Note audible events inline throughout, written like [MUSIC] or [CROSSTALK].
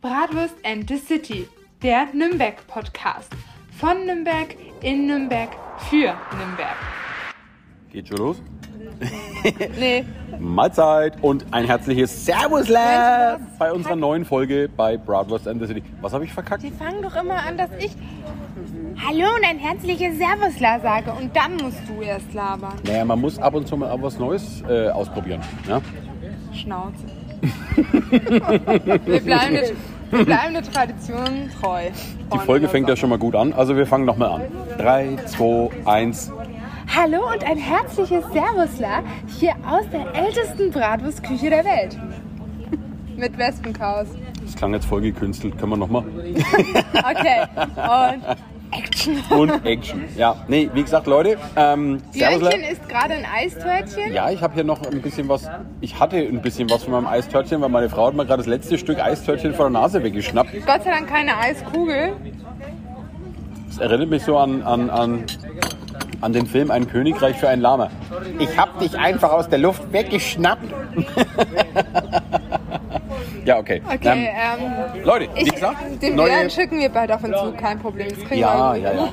Bratwurst and the City, der Nürnberg-Podcast. Von Nürnberg, in Nürnberg, für Nürnberg. Geht schon los? [LAUGHS] Nee, Mahlzeit und ein herzliches Servus Lab bei unserer neuen Folge bei Bratwurst and the City. Was habe ich verkackt? die fangen doch immer an, dass ich Hallo und ein herzliches Servusla sage und dann musst du erst labern. Naja, man muss ab und zu mal was Neues äh, ausprobieren. Ja? Schnauze. [LAUGHS] wir, bleiben der, wir bleiben der Tradition treu. Die Folge fängt ja schon mal gut an, also wir fangen nochmal an. 3, 2, 1. Hallo und ein herzliches Servusla hier aus der ältesten Bratwurstküche der Welt. Mit Wespenchaos. Das klang jetzt voll gekünstelt. Können wir nochmal? [LAUGHS] Okay, und Action. Und Action. Ja, nee, wie gesagt, Leute, ähm. Björnchen ist gerade ein Eistörtchen. Ja, ich habe hier noch ein bisschen was. Ich hatte ein bisschen was von meinem Eistörtchen, weil meine Frau hat mir gerade das letzte Stück Eistörtchen von der Nase weggeschnappt. Gott sei Dank keine Eiskugel. Das erinnert mich so an, an, an, an den Film Ein Königreich für ein Lama. Ich hab dich einfach aus der Luft weggeschnappt. [LAUGHS] ja, okay. Okay, Ähm, Leute, wie ich, gesagt, den neue, Björn schicken wir bald auf den Zug, kein Problem. Das kriegen ja, wir ja, ja.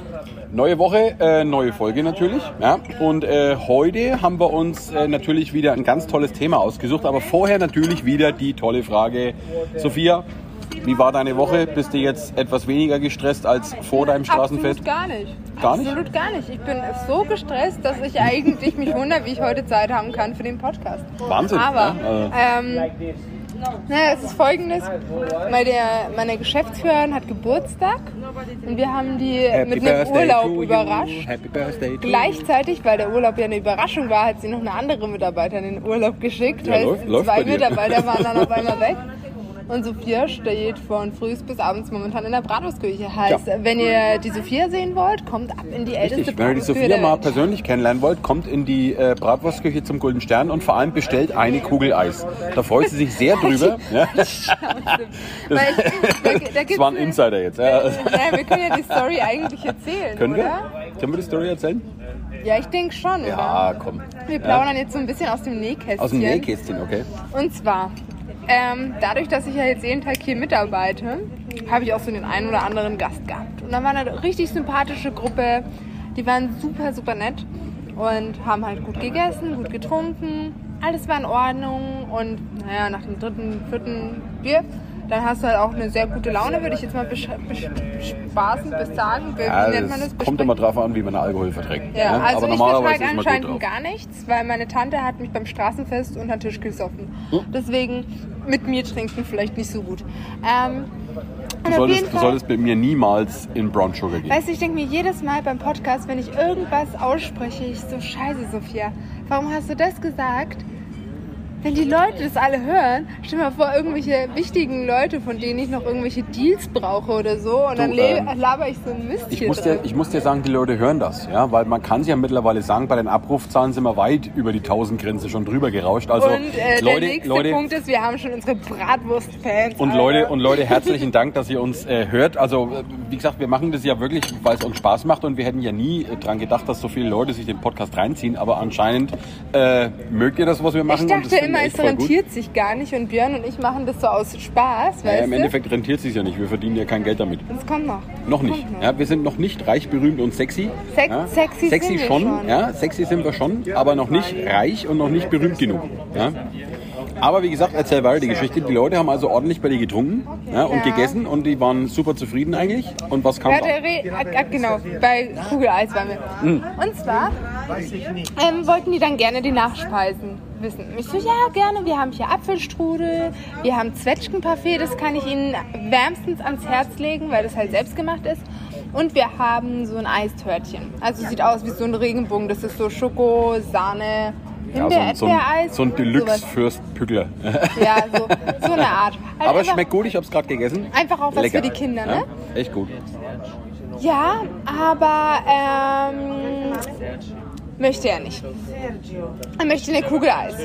Neue Woche, äh, neue Folge natürlich. Ja. Und äh, heute haben wir uns äh, natürlich wieder ein ganz tolles Thema ausgesucht. Aber vorher natürlich wieder die tolle Frage. Sophia, wie war deine Woche? Bist du jetzt etwas weniger gestresst als vor deinem Straßenfest? Absolut gar nicht. Gar nicht? Absolut gar nicht. Ich bin so gestresst, dass ich eigentlich mich wundere, wie ich heute Zeit haben kann für den Podcast. Wahnsinn, Aber ja, ähm, naja, es ist folgendes. Meine, meine Geschäftsführerin hat Geburtstag und wir haben die mit einem Urlaub überrascht. Happy Birthday to you. Gleichzeitig, weil der Urlaub ja eine Überraschung war, hat sie noch eine andere Mitarbeiterin in den Urlaub geschickt. Ja, läuft- läuft zwei. Mitarbeiter waren dann auf einmal weg. [LAUGHS] Und Sophia steht von früh bis abends momentan in der Bratwurstküche. Heißt, Ja. wenn ihr die Sophia sehen wollt, kommt ab in die älteste Richtig, wenn ihr die Sophia mal persönlich kennenlernen wollt, kommt in die äh, Bratwurstküche zum Golden Stern und vor allem bestellt eine Kugel Eis. Da freut sie sich sehr [LAUGHS] drüber. ja. [LAUGHS] Das gibt's war ein Insider jetzt. [LAUGHS] Ja. Wir können ja die Story eigentlich erzählen, Können oder? wir? Können wir die Story erzählen? Ja, ich denke schon, Ja, oder? komm. Wir plaudern jetzt so ein bisschen aus dem Nähkästchen. Aus dem Nähkästchen, okay. Und zwar, ähm, dadurch, dass ich ja jetzt jeden Tag hier mitarbeite, habe ich auch so den einen oder anderen Gast gehabt. Und da war eine richtig sympathische Gruppe. Die waren super, super nett und haben halt gut gegessen, gut getrunken. Alles war in Ordnung. Und naja, nach dem dritten, vierten Bier, dann hast du halt auch eine sehr gute Laune, würde ich jetzt mal bespaßen, besagen. Wie Ja, nennt man das? kommt immer drauf an, wie man Alkohol verträgt. Ja, ne? also Aber ich vertrage anscheinend gar nichts, weil meine Tante hat mich beim Straßenfest unter den Tisch gesoffen. Hm? Deswegen mit mir trinken vielleicht nicht so gut. Ähm, Du solltest, du solltest bei mir niemals in Brown Sugar gehen. weißt du, ich denke mir jedes Mal beim Podcast, wenn ich irgendwas ausspreche, ich so, scheiße Sophia, warum hast du das gesagt? Wenn die Leute das alle hören, stell mal vor, irgendwelche wichtigen Leute, von denen ich noch irgendwelche Deals brauche oder so, und dann ähm, laber ich so ein Mist Ich hier muss, dir, ich muss dir sagen, die Leute hören das, ja, weil man kann es ja mittlerweile sagen, bei den Abrufzahlen sind wir weit über die 1000 Grenze schon drüber gerauscht. Also und äh, Leute, der nächste Leute, Punkt ist, wir haben schon unsere Bratwurst-Fans. Und Alter. Leute, und Leute, herzlichen Dank, dass ihr uns äh, hört. Also, äh, wie gesagt, wir machen das ja wirklich, weil es uns Spaß macht und wir hätten ja nie äh, dran gedacht, dass so viele Leute sich den Podcast reinziehen. Aber anscheinend äh, mögt ihr das, was wir machen. Ich dachte gut. rentiert sich gar nicht und Björn und ich machen das so aus Spaß, Naja, weißt Im du? Endeffekt rentiert es sich ja nicht. Wir verdienen ja kein Geld damit. Das kommt noch. Noch nicht. Noch. Ja, wir sind noch nicht reich, berühmt und sexy. Sex- ja. sexy sexy sind wir schon, schon. Ja, sexy sind wir schon, aber noch nicht reich und noch nicht berühmt genug. Ja. Aber wie gesagt, erzähl weiter die Geschichte. Die Leute haben also ordentlich bei dir getrunken ja, und Ja. gegessen und die waren super zufrieden eigentlich. Und was kam Ja, ah, genau, bei Kugeleis waren wir. Hm. Und zwar ähm, wollten die dann gerne die Nachspeisen wissen. Ich so, ja, gerne. Wir haben hier Apfelstrudel, wir haben Zwetschgenparfait, das kann ich Ihnen wärmstens ans Herz legen, weil das halt selbst gemacht ist. Und wir haben so ein Eistörtchen. Also sieht aus wie so ein Regenbogen. Das ist so Schoko, Sahne, Ja, so, ein, so ein Deluxe. Fürst Pückler. Ja, so, so eine Art. Halt [LAUGHS] Aber es einfach- schmeckt gut, ich habe es gerade gegessen. Einfach auch was Lecker. für die Kinder, ne? Ja, echt gut. Ja, aber ähm, möchte er nicht. Er möchte eine Kugel Eis.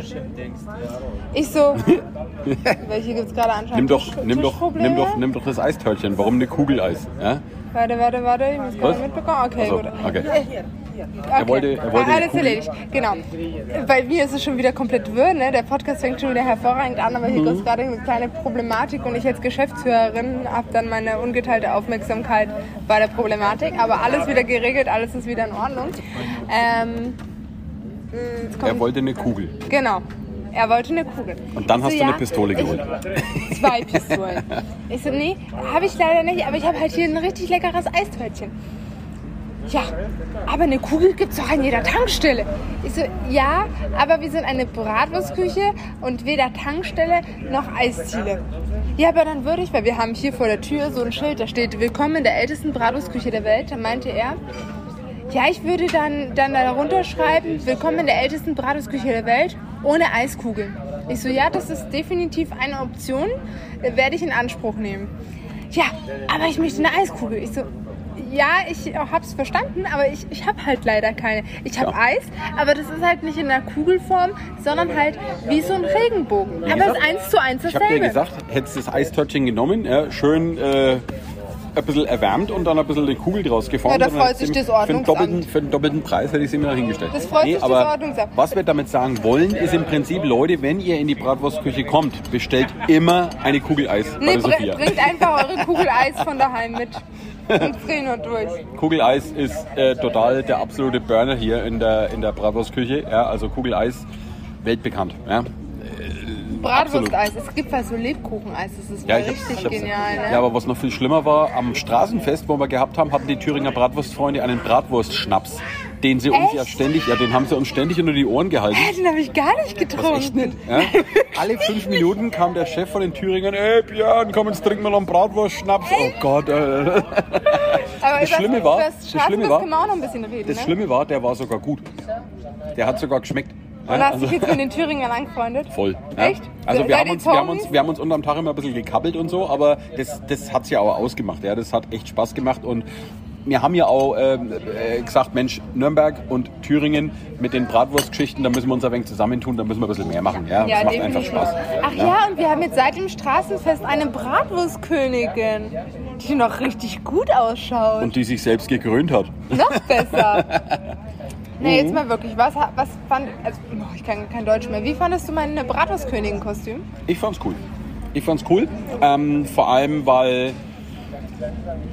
Ich so, [LAUGHS] welche gibt es gerade anscheinend? Nimm doch, Tisch- nimm, doch, nimm, doch, nimm doch das Eistörtchen. Warum eine Kugeleis? Ja? Warte, warte, warte, ich muss gerade mitbekommen. Okay, so, gut. okay. Okay. wollte- er wollte Ah, Alles erledigt, genau. Bei mir ist es schon wieder komplett wirr, ne? Der Podcast fängt schon wieder hervorragend an, aber Mhm. hier ist gerade eine kleine Problematik und ich als Geschäftsführerin habe dann meine ungeteilte Aufmerksamkeit bei der Problematik. Aber alles wieder geregelt, alles ist wieder in Ordnung. Ähm, kommt- Er wollte eine Kugel. Genau. Er wollte eine Kugel. Und dann Ich hast so, du eine ja, Pistole ich- geholt. [LAUGHS] Zwei Pistolen. Ich so, nee, habe ich leider nicht, aber ich habe halt hier ein richtig leckeres Eistörtchen. Ja, aber eine Kugel gibt es doch an jeder Tankstelle. Ich so, ja, aber wir sind eine Bratwurstküche und weder Tankstelle noch Eisziele. Ja, aber dann würde ich, weil wir haben hier vor der Tür so ein Schild, da steht Willkommen in der ältesten Bratwurstküche der Welt. Da meinte er, ja, ich würde dann, dann darunter schreiben, willkommen in der ältesten Bratwurstküche der Welt, ohne Eiskugeln. Ich so, ja, das ist definitiv eine Option, äh, werde ich in Anspruch nehmen. Ja, aber ich möchte eine Eiskugel. Ich so, ja, ich hab's verstanden, aber ich, ich habe halt leider keine. Ich habe Ja. Eis, aber das ist halt nicht in der Kugelform, sondern halt wie so ein Regenbogen. aber es ist eins zu eins Ich dasselbe. habe dir gesagt, hättest das Eistörtchen genommen, ja, schön äh, ein bisschen erwärmt und dann ein bisschen eine Kugel draus geformt. Ja, da freut sich das du- für den, Ordnungsamt. doppelten, für den doppelten Preis hätte ich sie mir hingestellt. Das freut sich das aber Ordnungsamt. Was wir damit sagen wollen, ist im Prinzip, Leute, wenn ihr in die Bratwurstküche kommt, bestellt immer eine Kugel Eis bei Nee, br Sophia. bringt einfach eure Kugel Eis von daheim mit. [LAUGHS] Und drehen und durch. Kugeleis ist äh, total der absolute Burner hier in der, in der Bratwurstküche. Ja, also Kugeleis, weltbekannt. Ja, Bratwursteis. Es gibt halt so Lebkucheneis. Das ist Ja, richtig ich hab's- genial. Ne? Ja, aber was noch viel schlimmer war, am Straßenfest, wo wir gehabt haben, hatten die Thüringer Bratwurstfreunde einen Bratwurstschnaps, den sie uns Echt? ja ständig, ja, den haben sie uns ständig unter die Ohren gehalten. Hä, den habe ich gar nicht getrunken. Echt nicht. Ja? Alle fünf Minuten kam der Chef von den Thüringern, ey Björn, komm, jetzt trinken wir noch einen Bratwurstschnaps. Oh Gott. Äh. Aber Das Schlimme war- das Schlimme war- können wir auch noch ein bisschen reden. Das ne? Schlimme war, der war sogar gut. Der hat sogar geschmeckt. Und hast dich jetzt mit den Thüringern angefreundet? Voll. Ja. Echt? Also wir haben, uns, wir, haben uns, wir haben uns unterm Tag immer ein bisschen gekabbelt und so, aber das, das hat es ja auch ausgemacht. Ja. Das hat echt Spaß gemacht und wir haben ja auch ähm, äh, gesagt, Mensch, Nürnberg und Thüringen mit den Bratwurstgeschichten, da müssen wir uns ein wenig zusammentun, da müssen wir ein bisschen mehr machen. Ja, Ja, das macht definitiv. einfach Spaß. Ach ja. und wir haben jetzt seit dem Straßenfest eine Bratwurstkönigin, die noch richtig gut ausschaut. Und die sich selbst gekrönt hat. Noch besser. [LAUGHS] Nee, Mhm. jetzt mal wirklich, was, was fand, also oh, ich kann kein Deutsch mehr. Wie fandest du mein Bratwurstkönigin-Kostüm? Ich fand's cool. Ich fand's cool. Ähm, vor allem, weil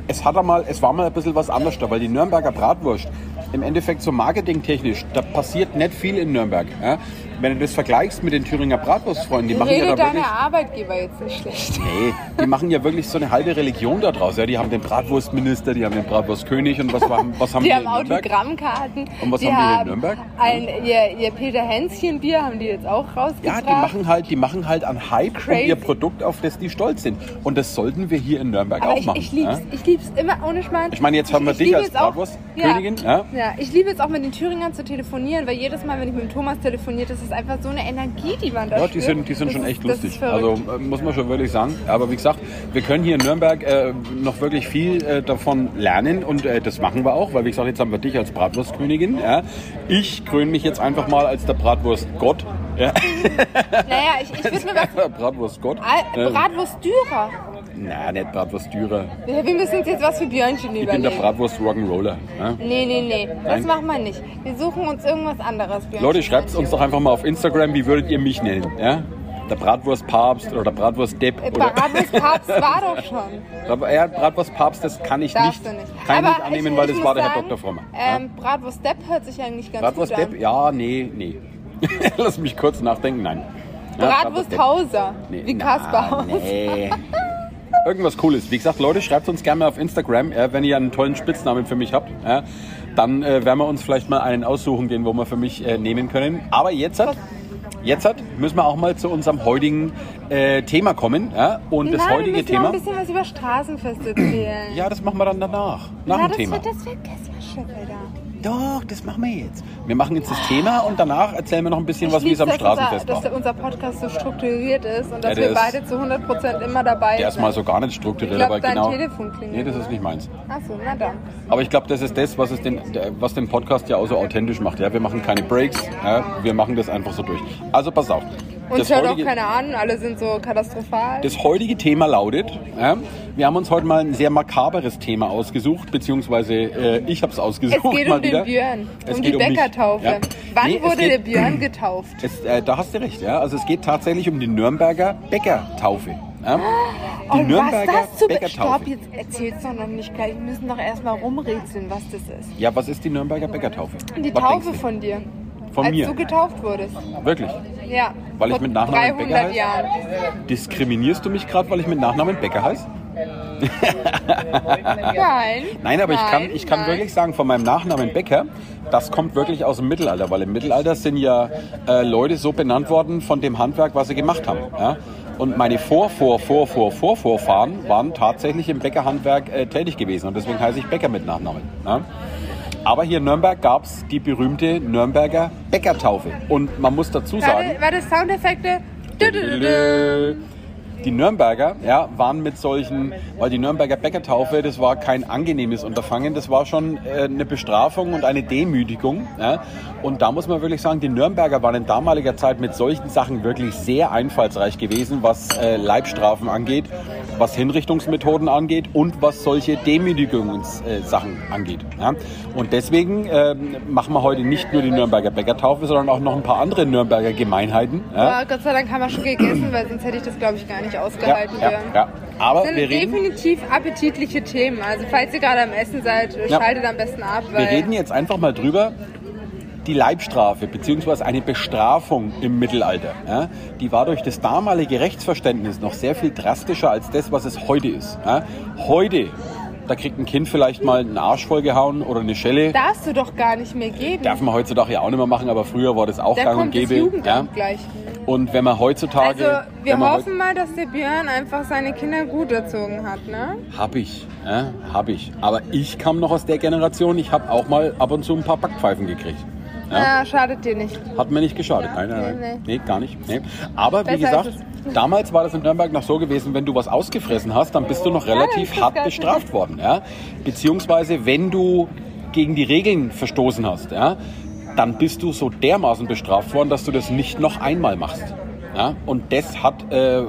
es hat einmal, es war mal ein bisschen was anderes da, weil die Nürnberger Bratwurst im Endeffekt so marketingtechnisch, da passiert nicht viel in Nürnberg. Ja? Wenn du das vergleichst mit den Thüringer Bratwurstfreunden, die machen ja Redet da wirklich. deine Arbeitgeber jetzt nicht schlecht? Nee, die machen ja wirklich so eine halbe Religion da draus. Ja? Die haben den Bratwurstminister, die haben den Bratwurstkönig und was, war- was haben Die wir haben? Autogrammkarten. Und was die haben hier in Nürnberg? Ein, ihr, ihr Peter Hänschen Bier haben die jetzt auch rausgebracht. Ja, die machen halt, die machen halt an Hype Crazy. um ihr Produkt, auf das die stolz sind. Und das sollten wir hier in Nürnberg Aber auch ich, machen. ich lieb's, ja? ich lieb's immer ohne Schmarrn. Ich meine, jetzt haben wir ich dich als Bratwurstkönigin, Ja. ja? ja, ich liebe es auch mit den Thüringern zu telefonieren, weil jedes Mal, wenn ich mit dem Thomas telefoniere, das ist einfach so eine Energie, die man da Ja, spürt. die sind, die sind Das schon ist- echt ist lustig. Also äh, muss man schon wirklich sagen. Aber wie gesagt, wir können hier in Nürnberg äh, noch wirklich viel äh, davon lernen und äh, das machen wir auch, weil wie gesagt, jetzt haben wir dich als Bratwurstkönigin. Ja? Ich kröne mich jetzt einfach mal als der Bratwurstgott. Ja? Naja, ich, ich würde mir [LAUGHS] was... Bratwurstgott. Ähm, Bratwurst-Dürer. Na, nicht Bratwurstdürer. Ja, wir müssen uns jetzt was für Björnchen Ich bin der überlegen. Bratwurst Rock'n'Roller. Ja? Nee, nee, nee. Das Nein. machen wir nicht. Wir suchen uns irgendwas anderes, Björnchen. Leute, schreibt uns doch einfach mal auf Instagram, wie würdet ihr mich nennen? Ja? Der Bratwurstpapst oder der Bratwurstdepp. Äh, Bratwurst-Papst war doch [LAUGHS] schon. Ja, Bratwurstpapst, das kann ich Darfst nicht, du nicht. Kann ich Aber nicht annehmen, ich- weil ich das war der Herr sagen, Dr. Frommer. Ja? Ähm, Bratwurst-Depp hört sich eigentlich ganz Bratwurstdepp? gut an. Ja, nee, nee. [LAUGHS] Lass mich kurz nachdenken, nein. Ja, Bratwursthauser. Nee, Wie Kasperhaus. Nee. [LAUGHS] Irgendwas Cooles. Wie gesagt, Leute, schreibt uns gerne mal auf Instagram, ja, wenn ihr einen tollen Spitznamen für mich habt. Ja, dann äh, werden wir uns vielleicht mal einen aussuchen, den wir für mich äh, nehmen können. Aber jetzt, hat, jetzt hat, müssen wir auch mal zu unserem heutigen äh, Thema kommen. Ja? Und das Nein, wir heutige müssen noch Thema. ein bisschen was über Straßenfest erzählen. Ja, das machen wir dann danach. Nach ja, dem das, Thema. wird, das vergessen wir schon wieder. Doch, das machen wir jetzt. Wir machen jetzt das Thema und danach erzählen wir noch ein bisschen was, wie es am dass unser, Straßenfest dass unser Podcast so strukturiert ist und dass wir beide zu 100% immer dabei Der ist sind. mal so gar nicht strukturiert, Ich glaub, aber dein genau. Telefon klingelt. Nee, das ist nicht meins. Achso, na dann. Aber ich glaube, das ist das, was, es den, was den Podcast ja auch so authentisch macht. Ja, wir machen keine Breaks, ja, wir machen das einfach so durch. Also pass auf. Uns hört auch heutige- keiner an, alle sind so katastrophal. Das heutige Thema lautet, ja, wir haben uns heute mal ein sehr makaberes Thema ausgesucht, beziehungsweise äh, ich habe es ausgesucht. es geht mal um den wieder. Björn, Es um die um. Bäckertaufe. Ja. Wann Nee, wurde der geht- Björn getauft? Es, äh, da hast du recht, ja. Also es geht tatsächlich um die Nürnberger Bäckertaufe. Ja? Die Und was Nürnberger das zu Bäckertaufe. Stopp, jetzt erzähl's doch noch nicht gleich. Wir müssen doch erstmal rumrätseln, was das ist. Ja, was ist die Nürnberger Bäckertaufe? Die was Taufe von dir. Von als mir? du getauft wurdest. Wirklich? Ja. Weil ich mit Nachnamen 300 Bäcker heiß? Jahren. Diskriminierst du mich gerade, weil ich mit Nachnamen Bäcker heiße? [LAUGHS] Nein. Nein, aber ich kann, Nein, ich kann nein. wirklich sagen, von meinem Nachnamen Bäcker, das kommt wirklich aus dem Mittelalter, weil im Mittelalter sind ja äh, Leute so benannt worden von dem Handwerk, was sie gemacht haben. Ja? Und meine Vor, Vor, Vor, Vor, Vor, Vorfahren waren tatsächlich im Bäckerhandwerk äh, tätig gewesen und deswegen heiße ich Bäcker mit Nachnamen. Ja? Aber hier in Nürnberg gab es die berühmte Nürnberger Bäckertaufe. Und man muss dazu sagen, Warte, warte Soundeffekte. Die Nürnberger ja, waren mit solchen, weil die Nürnberger Bäckertaufe, das war kein angenehmes Unterfangen, das war schon äh, eine Bestrafung und eine Demütigung. Ja. Und da muss man wirklich sagen, die Nürnberger waren in damaliger Zeit mit solchen Sachen wirklich sehr einfallsreich gewesen, was äh, Leibstrafen angeht, was Hinrichtungsmethoden angeht und was solche Demütigungssachen angeht. Ja. Und deswegen ähm, machen wir heute nicht nur die Nürnberger Bäckertaufe, sondern auch noch ein paar andere Nürnberger Gemeinheiten. Ja. Gott sei Dank haben wir schon gegessen, weil sonst hätte ich das, glaube ich, gar nicht Ja, ausgehalten. ja, Björn. ja. Aber Das sind wir reden, definitiv appetitliche Themen. Also falls ihr gerade am Essen seid, Ja. schaltet am besten ab. wir reden jetzt einfach mal drüber, die Leibstrafe bzw. eine Bestrafung im Mittelalter, ja, die war durch das damalige Rechtsverständnis noch sehr viel drastischer als das, was es heute ist. Ja. Heute, da kriegt ein Kind vielleicht mal einen Arsch vollgehauen oder eine Schelle. darfst du doch gar nicht mehr geben. Darf man heutzutage ja auch nicht mehr machen, aber früher war das auch da gang und kommt das gäbe. Jugendamt gleich. Und wenn man heutzutage... Also wir hoffen mal, dass der Björn einfach seine Kinder gut erzogen hat, ne? Hab ich, ja, hab ich. Aber ich kam noch aus der Generation, ich habe auch mal ab und zu ein paar Backpfeifen gekriegt. Ja. Ja, schadet dir nicht. Hat mir nicht geschadet. Ja, Nein, nein, nee, nein. Nee, gar nicht. Nee. Aber wie Besser gesagt, ist damals war das in Nürnberg noch so gewesen, wenn du was ausgefressen hast, dann bist du noch relativ hart bestraft worden. Ja? Beziehungsweise wenn du gegen die Regeln verstoßen hast, ja, dann bist du so dermaßen bestraft worden, dass du das nicht noch einmal machst. Ja? Und das hat äh,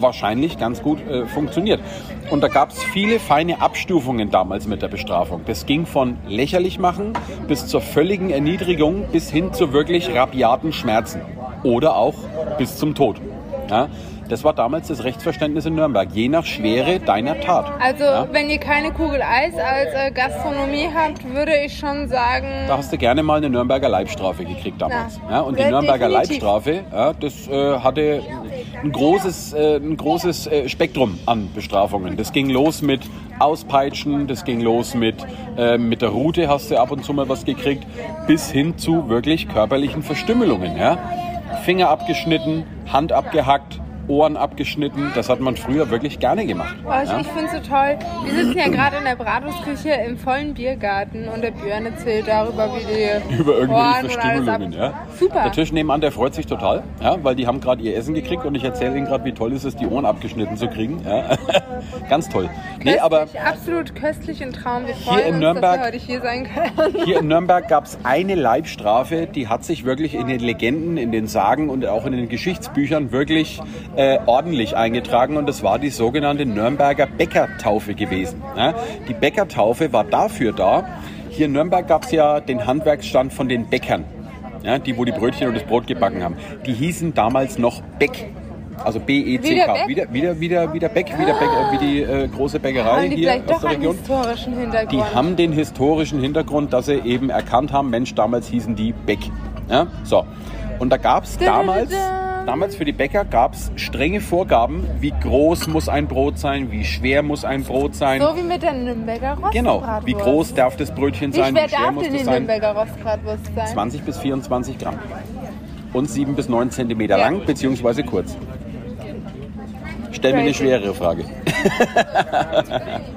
wahrscheinlich ganz gut äh, funktioniert. Und da gab es viele feine Abstufungen damals mit der Bestrafung. Das ging von lächerlich machen bis zur völligen Erniedrigung bis hin zu wirklich rabiaten Schmerzen. Oder auch bis zum Tod. Ja? Das war damals das Rechtsverständnis in Nürnberg, je nach Schwere deiner Tat. Also Ja? wenn ihr keine Kugel Eis als äh, Gastronomie habt, würde ich schon sagen, Da hast du gerne mal eine Nürnberger Leibstrafe gekriegt damals. Ja, und die Nürnberger definitiv. Leibstrafe, ja, das äh, hatte ein großes, äh, ein großes äh, Spektrum an Bestrafungen. Das ging los mit Auspeitschen, das ging los mit, äh, mit der Rute hast du ab und zu mal was gekriegt, bis hin zu wirklich körperlichen Verstümmelungen. Finger abgeschnitten, Hand abgehackt, Ohren abgeschnitten. Das hat man früher wirklich gerne gemacht. Oh, ich, ja. ich finde es so toll. Wir sitzen ja gerade in der Bratwurstküche im vollen Biergarten und der Björn erzählt darüber, wie die über irgendwelche Verstümmelungen. Ja. Super. Der Tisch nebenan, der freut sich total, ja, weil die haben gerade ihr Essen gekriegt und ich erzähle ihnen gerade, wie toll ist es, die Ohren abgeschnitten zu kriegen. Ja. [LAUGHS] Ganz toll. Nee, aber Köstlich, absolut köstlich und Traum. Wir freuen in uns, Nürnberg- dass wir heute hier sein können. hier in [LAUGHS] Nürnberg gab es eine Leibstrafe, die hat sich wirklich in den Legenden, in den Sagen und auch in den Geschichtsbüchern wirklich äh, ordentlich eingetragen und das war die sogenannte Nürnberger Bäckertaufe gewesen. Ja. Die Bäckertaufe war dafür da, hier in Nürnberg gab es ja den Handwerksstand von den Bäckern, ja, die wo die Brötchen und das Brot gebacken haben. Die hießen damals noch Beck. Also B-E-C-K. Wieder Beck? Wieder, wieder, wieder, Beck, wieder Beck, wie die äh, große Bäckerei Haben die hier aus der Region. historischen Hintergrund? Die haben den historischen Hintergrund, dass sie eben erkannt haben, Mensch, damals hießen die Beck. Ja? So. Und da gab es damals, damals für die Bäcker gab es strenge Vorgaben, wie groß muss ein Brot sein, wie schwer muss ein Brot sein. so wie mit der Nürnberger Rostbratwurst. genau, wie groß darf das Brötchen Wie sein, schwer wie schwer darf muss denn das die sein. Nürnberger Rostbratwurst sein? 20 bis 24 Gramm. Und 7 bis 9 Zentimeter Ja. lang, beziehungsweise kurz. Stell mir eine schwerere Frage. [LAUGHS]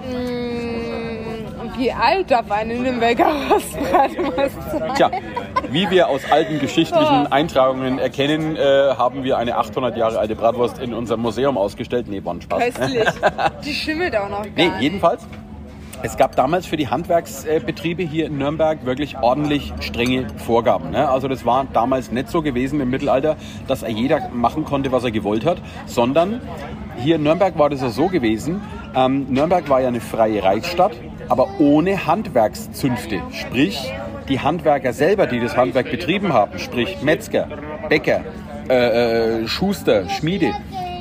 Mm, Wie alt darf eine Nürnberger Rostbratwurst sein? Tja, wie wir aus alten geschichtlichen Oh. Eintragungen erkennen, äh, haben wir eine 800 Jahre alte Bratwurst in unserem Museum ausgestellt. Nee, war ein Spaß. Köstlich. [LAUGHS] Die schimmelt auch noch gar Nee, jedenfalls Es gab damals für die Handwerksbetriebe hier in Nürnberg wirklich ordentlich strenge Vorgaben. Ne? Also das war damals nicht so gewesen im Mittelalter, dass jeder machen konnte, was er gewollt hat, sondern hier in Nürnberg war das ja so gewesen. Ähm, Nürnberg war ja eine freie Reichsstadt, aber ohne Handwerkszünfte. Sprich, die Handwerker selber, die das Handwerk betrieben haben, sprich Metzger, Bäcker, äh, äh, Schuster, Schmiede,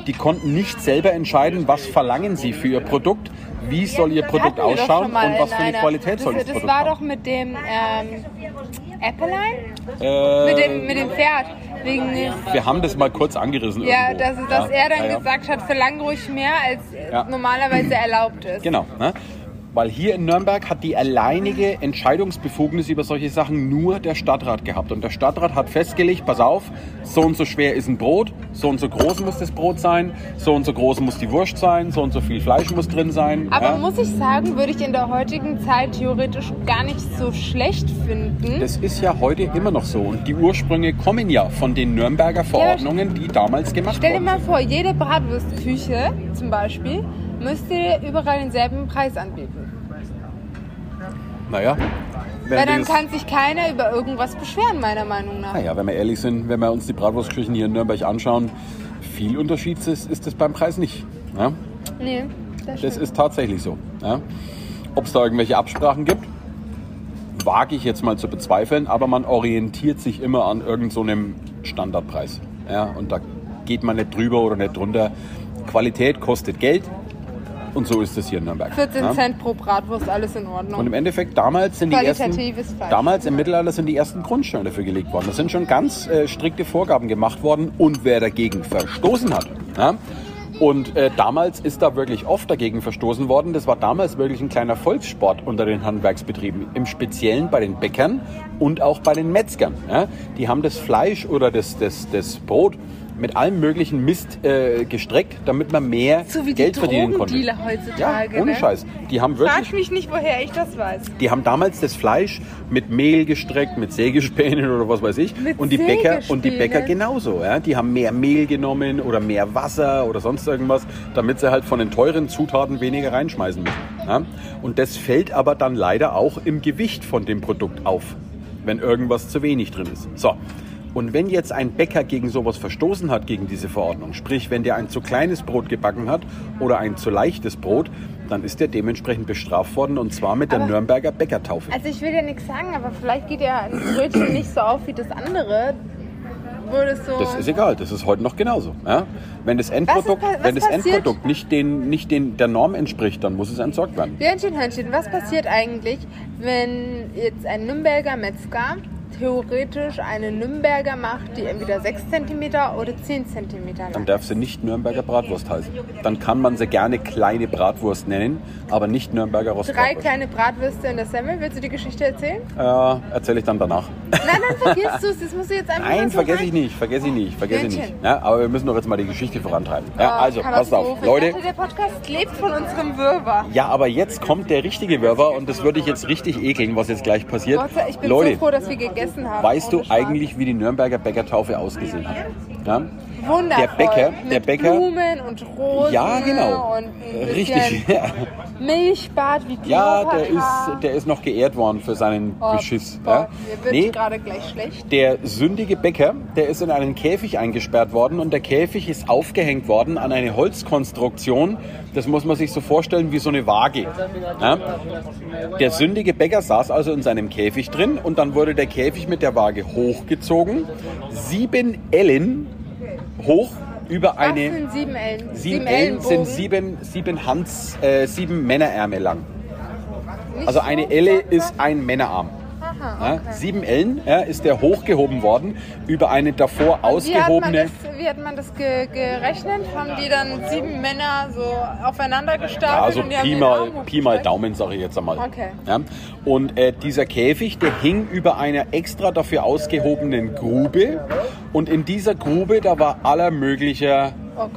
die konnten nicht selber entscheiden, was verlangen sie für ihr Produkt, wie soll ihr Produkt ausschauen und was für eine Qualität soll das, das, das Produkt war haben. doch mit dem ähm, Appeline? Äh, Mit dem, mit dem Pferd. Wegen, wir haben das mal kurz angerissen ja, irgendwo. dass, dass Ja, er dann ja, ja. gesagt hat, verlang ruhig mehr, als normalerweise erlaubt ist. Genau. Ne? Weil hier in Nürnberg hat die alleinige Entscheidungsbefugnis über solche Sachen nur der Stadtrat gehabt. Und der Stadtrat hat festgelegt, pass auf, so und so schwer ist ein Brot, so und so groß muss das Brot sein, so und so groß muss die Wurst sein, so und so viel Fleisch muss drin sein. Aber ja? muss ich sagen, würde ich in der heutigen Zeit theoretisch gar nicht so schlecht finden. Das ist ja heute immer noch so. Und die Ursprünge kommen ja von den Nürnberger Verordnungen, die damals gemacht Stell dir wurden. mal vor, jede Bratwurstküche zum Beispiel müsste überall denselben Preis anbieten. Naja, Weil dann kann sich keiner über irgendwas beschweren, meiner Meinung nach. Naja, wenn wir ehrlich sind, wenn wir uns die Bratwurstküchen hier in Nürnberg anschauen, viel Unterschied ist, ist das beim Preis nicht. Ja? Nee, das, Das ist tatsächlich so. Ja? Ob es da irgendwelche Absprachen gibt, wage ich jetzt mal zu bezweifeln, aber man orientiert sich immer an irgendeinem so einem Standardpreis. Ja? Und da geht man nicht drüber oder nicht drunter. Qualität kostet Geld und so ist es hier in Nürnberg. 14 ja? Cent pro Bratwurst, alles in Ordnung. Und im Endeffekt, damals sind die ersten, Fleisch. damals im Mittelalter sind die ersten Grundsteine dafür gelegt worden. Da sind schon ganz äh, strikte Vorgaben gemacht worden und wer dagegen verstoßen hat. Ja? Und äh, damals ist da wirklich oft dagegen verstoßen worden. Das war damals wirklich ein kleiner Volkssport unter den Handwerksbetrieben. Im Speziellen bei den Bäckern und auch bei den Metzgern. Ja? Die haben das Fleisch oder das, das, das Brot mit allem möglichen Mist äh, gestreckt, damit man mehr so wie die Geld verdienen konnte. Drogendealer Ja, heutzutage. ohne ne? Scheiß. Die haben wirklich Frag mich nicht, woher ich das weiß. die haben damals das Fleisch mit Mehl gestreckt, mit Sägespänen oder was weiß ich. Mit und die Bäcker und die? Bäcker genauso. Ja? Die haben mehr Mehl genommen oder mehr Wasser oder sonst irgendwas, damit sie halt von den teuren Zutaten weniger reinschmeißen müssen. Ja? Und das fällt aber dann leider auch im Gewicht von dem Produkt auf, wenn irgendwas zu wenig drin ist. So. Und wenn jetzt ein Bäcker gegen sowas verstoßen hat, gegen diese Verordnung, sprich, wenn der ein zu kleines Brot gebacken hat oder ein zu leichtes Brot, dann ist der dementsprechend bestraft worden und zwar mit der Aber- Nürnberger Bäckertaufe. Also ich will ja nichts sagen, aber vielleicht geht ja ein Brötchen nicht so auf wie das andere. So. Das ist egal, das ist heute noch genauso. Ja? Wenn das Endprodukt, Was ist pa- wenn was das passiert? Endprodukt nicht, den, nicht den, der Norm entspricht, dann muss es entsorgt werden. Hörnchen, Hörnchen, was passiert eigentlich, wenn jetzt ein Nürnberger Metzger theoretisch eine Nürnberger macht, die entweder 6 cm oder 10 cm Dann lang darf sie nicht Nürnberger Bratwurst heißen. Dann kann man sie gerne kleine Bratwurst nennen, aber nicht Nürnberger Drei Rostbratwurst. kleine Bratwürste in der Semmel. Willst du die Geschichte erzählen? Äh, Erzähle ich dann danach. Nein, dann vergisst du es. Das musst du jetzt einfach mal Nein, so vergesse ich nicht, vergesse ich nicht, vergesse ich nicht. Ja, aber wir müssen doch jetzt mal die Geschichte vorantreiben. Ja, Oh, also, passt auf. Leute. Dachte, der Podcast lebt von unserem Wirrwarr. Ja, aber jetzt kommt der richtige Wirrwarr und das würde ich jetzt richtig ekeln, was jetzt gleich passiert. Gott ich bin Leute, so froh, dass wir gegessen haben. weißt du eigentlich, wie die Nürnberger Bäckertaufe ausgesehen hat? Ja? Wundervoll. der Bäcker- Mit der Bäcker- Blumen und Rosen. Ja, genau. Richtig. [LAUGHS] bisschen Milchbad wie Ja, der Kleopatra. ist, der ist noch geehrt worden für seinen Oh, Beschiss. Gott, Ja? Mir wird Nee, gerade gleich schlecht. der sündige Bäcker, der ist in einen Käfig eingesperrt worden und der Käfig ist aufgehängt worden an eine Holzkonstruktion. Das muss man sich so vorstellen wie so eine Waage. Ja? Der sündige Bäcker saß also in seinem Käfig drin und dann wurde der Käfig mit der Waage hochgezogen. Sieben Ellen hoch über Was eine... sind sieben Ellen? Sieben Ellen sind sieben, sieben Hans, äh, sieben Männerärmel lang. Nicht Also so eine Elle ist ein Männerarm. Aha, okay. sieben Ellen ja, ist der hochgehoben worden über eine davor Wie hat man ausgehobene. das, wie hat man das ge gerechnet? Haben die dann sieben Männer so aufeinander gestapelt? Ja, so und Pi mal, Pi mal? Daumen, sage ich jetzt einmal. Okay. Ja? Und äh, dieser Käfig, der hing über einer extra dafür ausgehobenen Grube. Und in dieser Grube, da war aller möglicher Oh.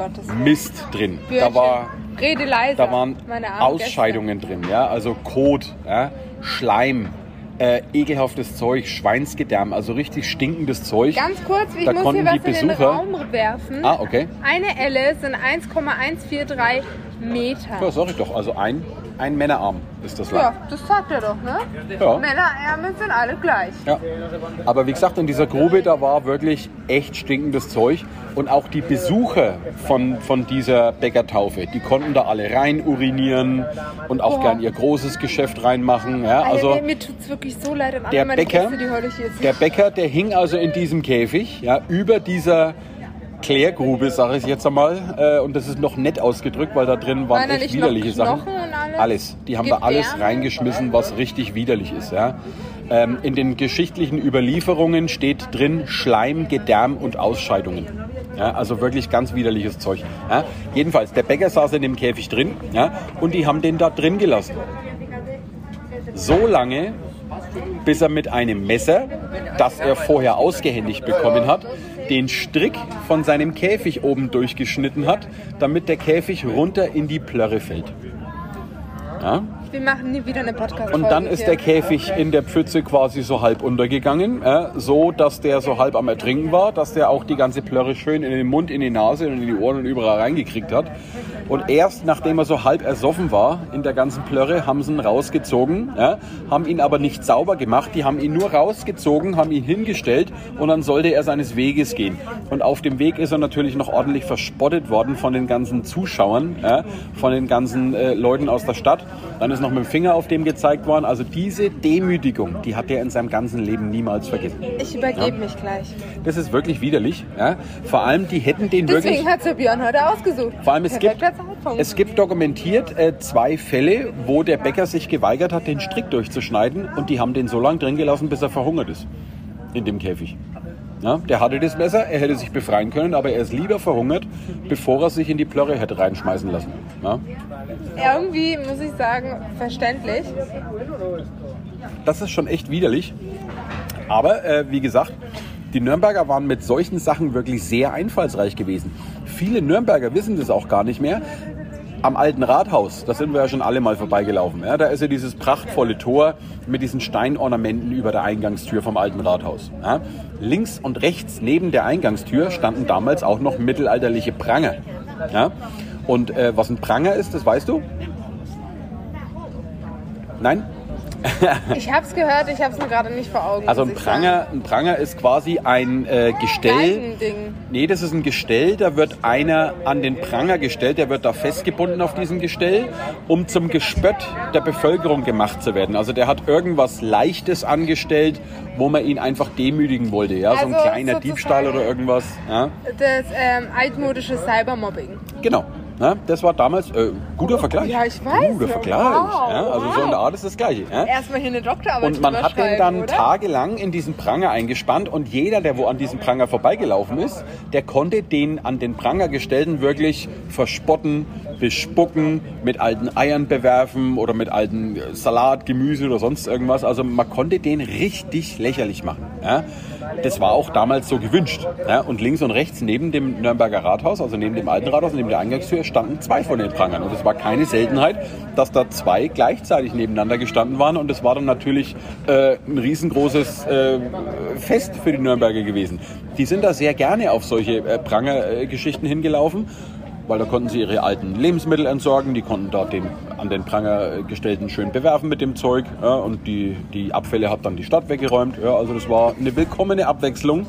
Mist drin. Da, Bürchen. war, Rede leiser. da waren Ausscheidungen drin, ja? also Kot, ja? Schleim. Äh, ekelhaftes Zeug, Schweinsgedärm, also richtig stinkendes Zeug. Ganz kurz, ich Da muss hier die was in den Raum werfen. Ah, okay. Eine Elle sind 1,143 Meter. Ja, sag ich doch. Also ein, ein Männerarm ist das lang. Ja, das sagt er doch, ne? Ja. Männerärmel sind alle gleich. Ja. Aber wie gesagt, in dieser Grube, da war wirklich echt stinkendes Zeug. Und auch die Besucher von, von dieser Bäckertaufe, die konnten da alle rein urinieren und auch Boah. gern ihr großes Geschäft reinmachen. Ja, Also, also mir, tut es wirklich so leid alle der Bäcker, Gäste, der Bäcker, der hing also in diesem Käfig, ja, über dieser Klärgrube, sage ich jetzt einmal. Äh, und das ist noch nett ausgedrückt, weil da drin waren echt widerliche Sachen. Und alles? Alles. Die haben da alles reingeschmissen, was richtig widerlich ist. Ja. Ähm, in den geschichtlichen Überlieferungen steht drin Schleim, Gedärm und Ausscheidungen. Ja, also wirklich ganz widerliches Zeug. Ja. Jedenfalls, der Bäcker saß in dem Käfig drin ja, und die haben den da drin gelassen. So lange, bis er mit einem Messer, das er vorher ausgehändigt bekommen hat, den Strick von seinem Käfig oben durchgeschnitten hat, damit der Käfig runter in die Plörre fällt. Ja? Wir machen nie wieder eine podcast Und dann ist der Käfig in der Pfütze quasi so halb untergegangen, äh, so dass der so halb am Ertrinken war, dass der auch die ganze Plörre schön in den Mund, in die Nase und in die Ohren und überall reingekriegt hat. Und erst nachdem er so halb ersoffen war in der ganzen Plörre, haben sie ihn rausgezogen, ja, haben ihn aber nicht sauber gemacht, die haben ihn nur rausgezogen, haben ihn hingestellt und dann sollte er seines Weges gehen. Und auf dem Weg ist er natürlich noch ordentlich verspottet worden von den ganzen Zuschauern, ja, von den ganzen äh, Leuten aus der Stadt. Dann ist noch mit dem Finger auf dem gezeigt worden. Also diese Demütigung, die hat er in seinem ganzen Leben niemals vergessen. Ich übergebe mich gleich. Das ist wirklich widerlich. Ja. Vor allem, die hätten den wirklich... Deswegen hat der Björn heute ausgesucht. Vor allem, es gibt, es gibt dokumentiert äh, zwei Fälle, wo der Bäcker sich geweigert hat, den Strick durchzuschneiden und die haben den so lange drin gelassen, bis er verhungert ist. In dem Käfig. Ja, der hatte das Messer, er hätte sich befreien können, aber er ist lieber verhungert, bevor er sich in die Plörre hätte reinschmeißen lassen. Ja, Irgendwie, muss ich sagen, verständlich. das ist schon echt widerlich. Aber äh, wie gesagt, die Nürnberger waren mit solchen Sachen wirklich sehr einfallsreich gewesen. Viele Nürnberger wissen das auch gar nicht mehr. Am alten Rathaus, da sind wir ja schon alle mal vorbeigelaufen. Ja, da ist ja dieses prachtvolle Tor mit diesen Steinornamenten über der Eingangstür vom alten Rathaus. Ja, links und rechts neben der Eingangstür standen damals auch noch mittelalterliche Pranger. Ja, und äh, was ein Pranger ist, das weißt du? Nein? [LAUGHS] Ich habe es gehört, ich habe es mir gerade nicht vor Augen. Also ein Pranger, ein Pranger ist quasi ein äh, Gestell. Nee, das ist ein Gestell, da wird einer an den Pranger gestellt, der wird da festgebunden auf diesem Gestell, um zum Gespött der Bevölkerung gemacht zu werden. Also der hat irgendwas Leichtes angestellt, wo man ihn einfach demütigen wollte. Ja? so ein Also kleiner Diebstahl oder irgendwas. Ja? Das ähm, altmodische Cybermobbing. Genau. Ja, das war damals äh, guter Vergleich. Ja, ich weiß. Guter Ja, Vergleich. wow, ja, also so in der wow. Art ist das Gleiche. Ja? Erstmal hier eine Doktorarbeit Und man hat den dann oder? tagelang in diesen Pranger eingespannt und jeder, der wo an diesem Pranger vorbeigelaufen ist, der konnte den an den Pranger gestellten wirklich verspotten, bespucken, mit alten Eiern bewerfen oder mit alten äh, Salat, Gemüse oder sonst irgendwas. Also man konnte den richtig lächerlich machen. Ja? Das war auch damals so gewünscht. Ja? Und links und rechts neben dem Nürnberger Rathaus, also neben dem alten Rathaus, neben der Eingangstür, standen zwei von den Prangern. Und es war keine Seltenheit, dass da zwei gleichzeitig nebeneinander gestanden waren. Und es war dann natürlich äh, ein riesengroßes äh, Fest für die Nürnberger gewesen. Die sind da sehr gerne auf solche äh, Pranger-Geschichten hingelaufen. Weil da konnten sie ihre alten Lebensmittel entsorgen, die konnten da den an den Pranger gestellten schön bewerfen mit dem Zeug ja, und die, die Abfälle hat dann die Stadt weggeräumt. Ja, also das war eine willkommene Abwechslung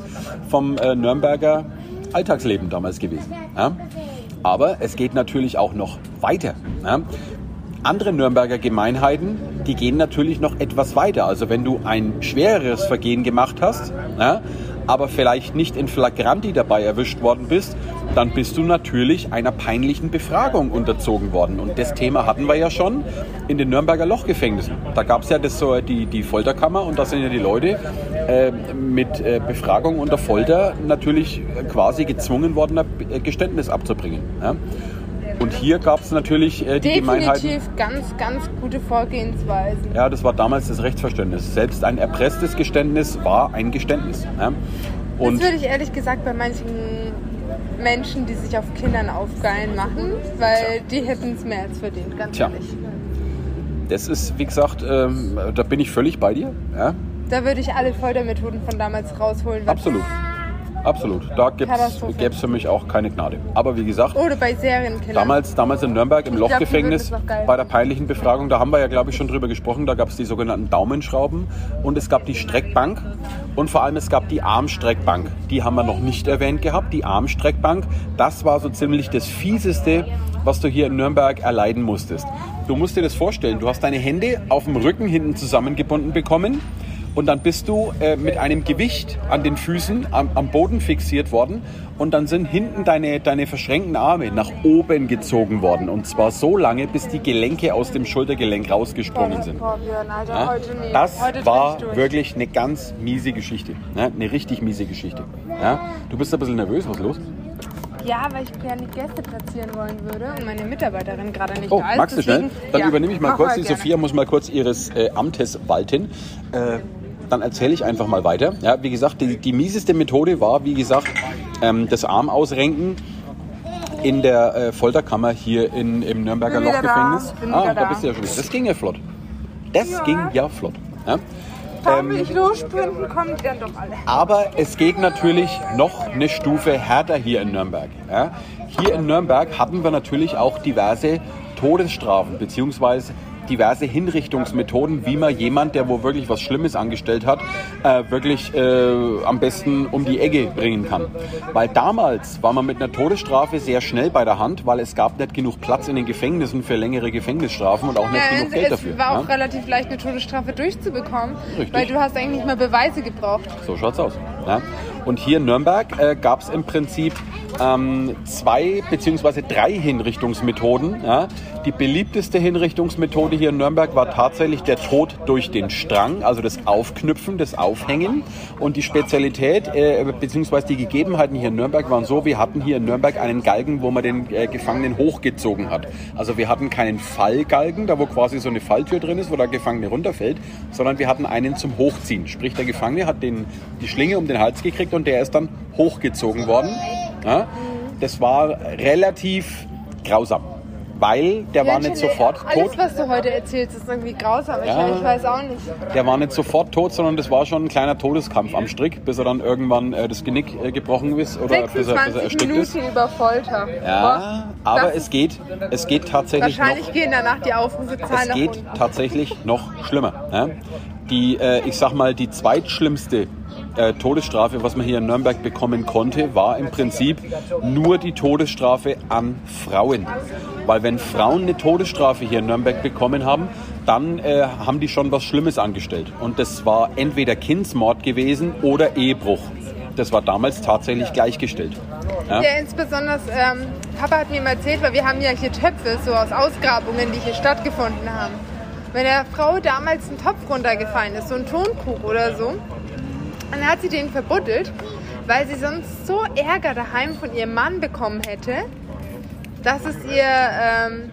vom äh, Nürnberger Alltagsleben damals gewesen. Ja. Aber es geht natürlich auch noch weiter. Andere Nürnberger Gemeinheiten, die gehen natürlich noch etwas weiter. Also wenn du ein schwereres Vergehen gemacht hast, aber vielleicht nicht in Flagranti dabei erwischt worden bist, dann bist du natürlich einer peinlichen Befragung unterzogen worden. Und das Thema hatten wir ja schon in den Nürnberger Lochgefängnissen. Da gab es ja das so die, die Folterkammer und da sind ja die Leute äh, mit äh, Befragung unter Folter natürlich quasi gezwungen worden, Geständnis abzubringen. Ja? Und hier gab es natürlich äh, die Gemeinheiten. Definitiv ganz, ganz gute Vorgehensweisen. Ja, das war damals das Rechtsverständnis. Selbst ein erpresstes Geständnis war ein Geständnis. Ja? Und das würde ich ehrlich gesagt bei manchen Menschen, die sich auf Kindern aufgeilen, machen, weil die hätten es mehr als verdient, ganz Tja. ehrlich. das ist, wie gesagt, ähm, da bin ich völlig bei dir. Ja? Da würde ich alle Foltermethoden von damals rausholen. Absolut. Absolut. Da gäbe es für mich auch keine Gnade. Aber wie gesagt, Oder bei Serienkillern. Damals, damals in Nürnberg im Lochgefängnis bei der peinlichen Befragung, da haben wir ja, glaube ich, schon drüber gesprochen. Da gab es die sogenannten Daumenschrauben und es gab die Streckbank und vor allem es gab die Armstreckbank. Die haben wir noch nicht erwähnt gehabt. Die Armstreckbank, das war so ziemlich das Fieseste, was du hier in Nürnberg erleiden musstest. Du musst dir das vorstellen, du hast deine Hände auf dem Rücken hinten zusammengebunden bekommen. Und dann bist du äh, mit einem Gewicht an den Füßen am, am Boden fixiert worden und dann sind hinten deine, deine verschränkten Arme nach oben gezogen worden. Und zwar so lange, bis die Gelenke aus dem Schultergelenk rausgesprungen sind. Ja? Das war wirklich eine ganz miese Geschichte. Ja? Eine richtig miese Geschichte. Ja? Du bist ein bisschen nervös, was ist los? Ja, weil ich gerne Gäste platzieren wollen würde und meine Mitarbeiterin gerade nicht Oh, da ist. magst du schnell? Dann ja, übernehme ich mal mach kurz. Die gerne. Sophia muss mal kurz ihres äh, Amtes walten. Äh, dann erzähle ich einfach mal weiter. Ja, wie gesagt, die, die mieseste Methode war, wie gesagt, ähm, das Arm ausrenken in der äh, Folterkammer hier in, im Nürnberger Lochgefängnis. da, Ah, da bist du ja schon wieder. Das ging ja flott. Das Ja. ging ja flott. Ja? Will ich lossprinten, kommen dann doch alle. Aber es geht natürlich noch eine Stufe härter hier in Nürnberg. Ja? Hier in Nürnberg hatten wir natürlich auch diverse Todesstrafen beziehungsweise diverse Hinrichtungsmethoden, wie man jemand, der wo wirklich was Schlimmes angestellt hat, äh, wirklich äh, am besten um die Ecke bringen kann. Weil damals war man mit einer Todesstrafe sehr schnell bei der Hand, weil es gab nicht genug Platz in den Gefängnissen für längere Gefängnisstrafen und auch nicht Ja, genug es, Geld es dafür. war ja? auch relativ leicht, eine Todesstrafe durchzubekommen, Richtig. weil du hast eigentlich nicht mehr Beweise gebraucht. So schaut's aus. Ja. Und hier in Nürnberg äh, gab es im Prinzip ähm, zwei beziehungsweise drei Hinrichtungsmethoden. Ja. Die beliebteste Hinrichtungsmethode hier in Nürnberg war tatsächlich der Tod durch den Strang, also das Aufknüpfen, das Aufhängen. Und die Spezialität äh, beziehungsweise die Gegebenheiten hier in Nürnberg waren so, wir hatten hier in Nürnberg einen Galgen, wo man den äh, Gefangenen hochgezogen hat. Also wir hatten keinen Fallgalgen, da wo quasi so eine Falltür drin ist, wo der Gefangene runterfällt, sondern wir hatten einen zum Hochziehen. Sprich, der Gefangene hat den, die Schlinge um den Hals gekriegt und der ist dann hochgezogen worden. Ja? Das war relativ grausam, weil der war nicht sofort Alles, tot. was du heute erzählst, ist irgendwie grausam. Ich, Ja. ich weiß auch nicht. Der war nicht sofort tot, sondern das war schon ein kleiner Todeskampf am Strick, bis er dann irgendwann äh, das Genick äh, gebrochen ist oder bis er, bis er 26 erstickt Minuten ist. über Folter. Ja, Boah, aber es geht, es geht tatsächlich noch. Wahrscheinlich gehen danach die Aufrufezahlen Es nach geht unten. tatsächlich noch schlimmer. Ja? Die, äh, ich sag mal, die zweitschlimmste äh, Todesstrafe, was man hier in Nürnberg bekommen konnte, war im Prinzip nur die Todesstrafe an Frauen. Weil wenn Frauen eine Todesstrafe hier in Nürnberg bekommen haben, dann äh, haben die schon was Schlimmes angestellt. Und das war entweder Kindsmord gewesen oder Ehebruch. Das war damals tatsächlich gleichgestellt. Ja? Ja, insbesondere, ähm, Papa hat mir mal erzählt, weil wir haben ja hier Töpfe, so aus Ausgrabungen, die hier stattgefunden haben. Wenn der Frau damals ein Topf runtergefallen ist, so ein Tonkrug oder so, dann hat sie den verbuddelt, weil sie sonst so Ärger daheim von ihrem Mann bekommen hätte, dass es ihr, ähm,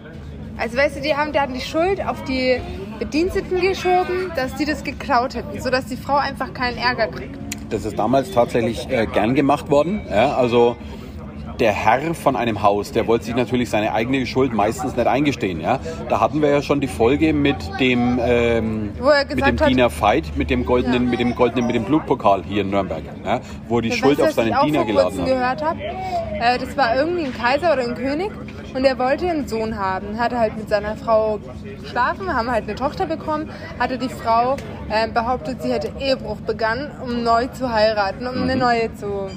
also weißt du, die haben, die hatten die Schuld auf die Bediensteten geschoben, dass die das geklaut hätten, sodass die Frau einfach keinen Ärger kriegt. Das ist damals tatsächlich äh, gern gemacht worden. Ja, also der Herr von einem Haus, der wollte sich natürlich seine eigene Schuld meistens nicht eingestehen. Ja? Da hatten wir ja schon die Folge mit dem, ähm, er mit dem hat- Diener Veit, mit dem goldenen, Ja. mit dem goldenen, mit dem Blutpokal hier in Nürnberg, ja? wo er die Ja, Schuld auf seinen Diener geladen hat. gehört habe? Äh, das war irgendwie ein Kaiser oder ein König und der wollte einen Sohn haben. Hatte halt mit seiner Frau geschlafen, haben halt eine Tochter bekommen. Hatte die Frau äh, behauptet, sie hätte Ehebruch begangen, um neu zu heiraten, um Mhm. eine neue zu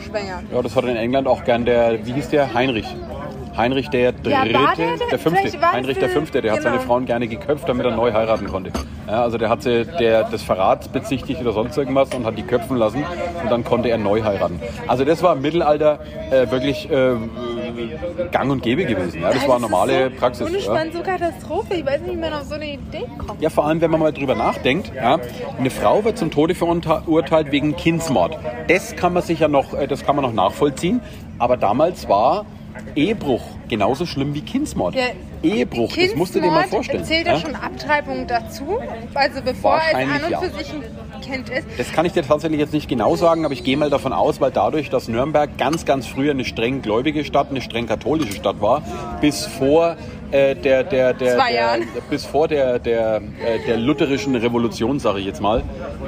schwängern. Ja, das hat in England auch gern der, wie hieß der? Heinrich. Heinrich der Dritte, Ja, der der, der- Fünfte. Heinrich der Fünfte, der hat genau. seine Frauen gerne geköpft, damit er neu heiraten konnte. Ja, also der hat sie der, des Verrats bezichtigt oder sonst irgendwas und hat die köpfen lassen und dann konnte er neu heiraten. Also das war im Mittelalter äh, wirklich äh, gang und gäbe gewesen. Ja, das war normale ist so Praxis. Ja. Unspannend, so Katastrophe. Ich weiß nicht, wie man auf so eine Idee kommt. Ja, vor allem, wenn man mal drüber nachdenkt, ja, eine Frau wird zum Tode verurteilt wegen Kindsmord. Das kann man sich ja noch, äh, das kann man noch nachvollziehen. Aber damals war Ehebruch genauso schlimm wie Kindsmord. Ja, Ehebruch, das musst du dir mal Kindsmord vorstellen. Zählt ja? da schon Abtreibung dazu? Also bevor es an und ja. für sich ein Kind ist. Das kann ich dir tatsächlich jetzt nicht genau sagen, aber ich gehe mal davon aus, weil dadurch, dass Nürnberg ganz, ganz früher eine streng gläubige Stadt, eine streng katholische Stadt war, bis vor äh, der, der, der, der, bis vor der, der, äh, der lutherischen Revolution, sage ich jetzt mal,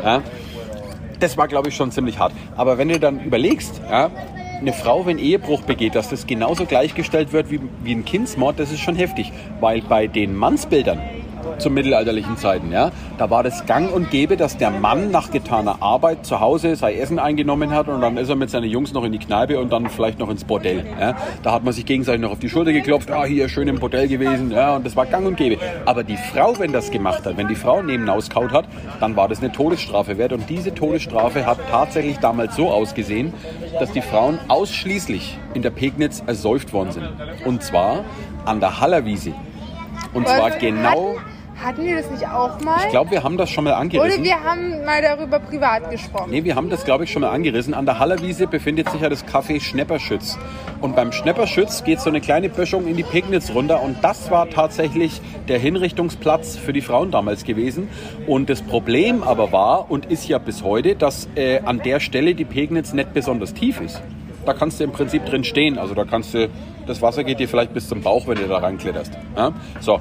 ja, das war, glaube ich, schon ziemlich hart. Aber wenn du dann überlegst, ja, eine Frau, wenn Ehebruch begeht, dass das genauso gleichgestellt wird wie, wie ein Kindsmord, das ist schon heftig. Weil bei den Mannsbildern zu mittelalterlichen Zeiten, ja, da war das gang und gäbe, dass der Mann nach getaner Arbeit zu Hause sein Essen eingenommen hat und dann ist er mit seinen Jungs noch in die Kneipe und dann vielleicht noch ins Bordell. Ja. Da hat man sich gegenseitig noch auf die Schulter geklopft, ah, hier schön im Bordell gewesen, ja, und das war gang und gäbe. Aber die Frau, wenn das gemacht hat, wenn die Frau neben auskaut hat, dann war das eine Todesstrafe wert und diese Todesstrafe hat tatsächlich damals so ausgesehen, dass die Frauen ausschließlich in der Pegnitz ersäuft worden sind. Und zwar an der Hallerwiese. Und zwar genau, Hatten, wir das nicht auch mal? ich glaube, wir haben das schon mal angerissen. Oder wir haben mal darüber privat gesprochen. Nee, wir haben das, glaube ich, schon mal angerissen. An der Hallerwiese befindet sich ja das Café Schnepperschütz. Und beim Schnepperschütz geht so eine kleine Böschung in die Pegnitz runter. Und das war tatsächlich der Hinrichtungsplatz für die Frauen damals gewesen. Und das Problem aber war und ist ja bis heute, dass äh, an der Stelle die Pegnitz nicht besonders tief ist. Da kannst du im Prinzip drin stehen. Also da kannst du, das Wasser geht dir vielleicht bis zum Bauch, wenn du da reinkletterst. Ja? So,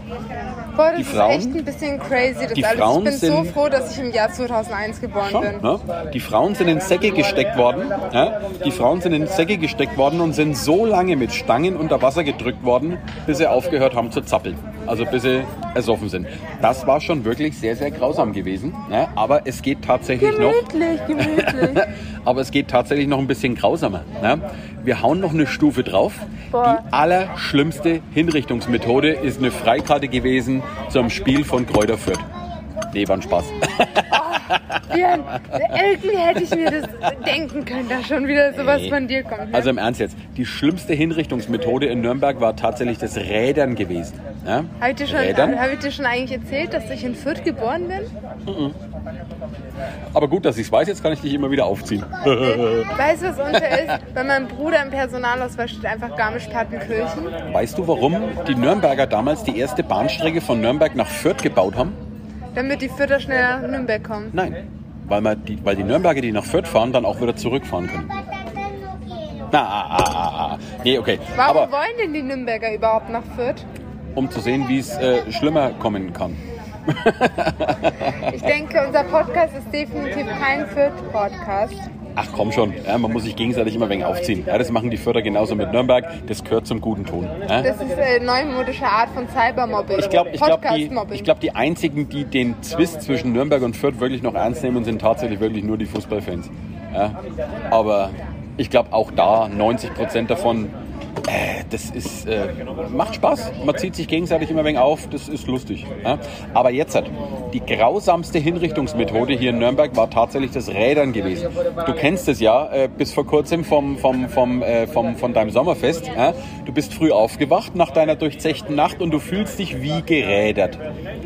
Boah, das die ist Frauen- echt ein bisschen crazy, das die alles. Frauen ich bin so sind- froh, dass ich im Jahr 2001 geboren Schon, bin. ne? Die Frauen sind in Säcke gesteckt worden. Ja? Die Frauen sind in Säcke gesteckt worden und sind so lange mit Stangen unter Wasser gedrückt worden, bis sie aufgehört haben zu zappeln. Also bis sie ersoffen sind. Das war schon wirklich sehr, sehr grausam gewesen. Ne? Aber es geht tatsächlich noch. Gemütlich, gemütlich. [LAUGHS] Aber es geht tatsächlich noch ein bisschen grausamer. Ne? Wir hauen noch eine Stufe drauf. Boah. Die allerschlimmste Hinrichtungsmethode ist eine Freikarte gewesen zum Spiel von Kräuter Fürth. Nee, war ein Spaß. [LAUGHS] Björn, irgendwie hätte ich mir das denken können, dass schon wieder sowas Nee. von dir kommt. Ne? Also im Ernst jetzt, die schlimmste Hinrichtungsmethode in Nürnberg war tatsächlich das Rädern gewesen. Ja? Habe ich, dir schon- Rädern? hab ich dir schon eigentlich erzählt, dass ich in Fürth geboren bin? Aber gut, dass ich es weiß, jetzt kann ich dich immer wieder aufziehen. [LAUGHS] Weißt du, was unter ist? Wenn mein Bruder im Personalausweis steht, einfach Garmisch-Partenkirchen. Weißt du, warum die Nürnberger damals die erste Bahnstrecke von Nürnberg nach Fürth gebaut haben? Damit die Fürther schneller nach Nürnberg kommen. Nein, weil, man die, weil die Nürnberger, die nach Fürth fahren, dann auch wieder zurückfahren können. Na, ah, ah, ah, ah. Nee, okay. Warum Aber wollen denn die Nürnberger überhaupt nach Fürth? um zu sehen, wie es äh, schlimmer kommen kann. Ich denke, unser Podcast ist definitiv kein Fürth-Podcast. Ach komm schon, ja, man muss sich gegenseitig immer ein wenig aufziehen. Ja, das machen die Förder genauso mit Nürnberg, das gehört zum guten Ton. Ja? Das ist eine neumodische Art von Cybermobbing. Ich glaube, ich glaub, die, ich glaub, die einzigen, die den Zwist zwischen Nürnberg und Fürth wirklich noch ernst nehmen, sind tatsächlich wirklich nur die Fußballfans. Aber ich glaube auch da, 90 Prozent davon, das ist, äh, macht Spaß. Man zieht sich gegenseitig immer ein wenig auf, das ist lustig. Ja? Aber jetzt hat die grausamste Hinrichtungsmethode hier in Nürnberg war tatsächlich das Rädern gewesen. Du kennst es ja, äh, bis vor kurzem vom, vom, vom, äh, vom, von deinem Sommerfest. Ja? Du bist früh aufgewacht nach deiner durchzechten Nacht und du fühlst dich wie gerädert.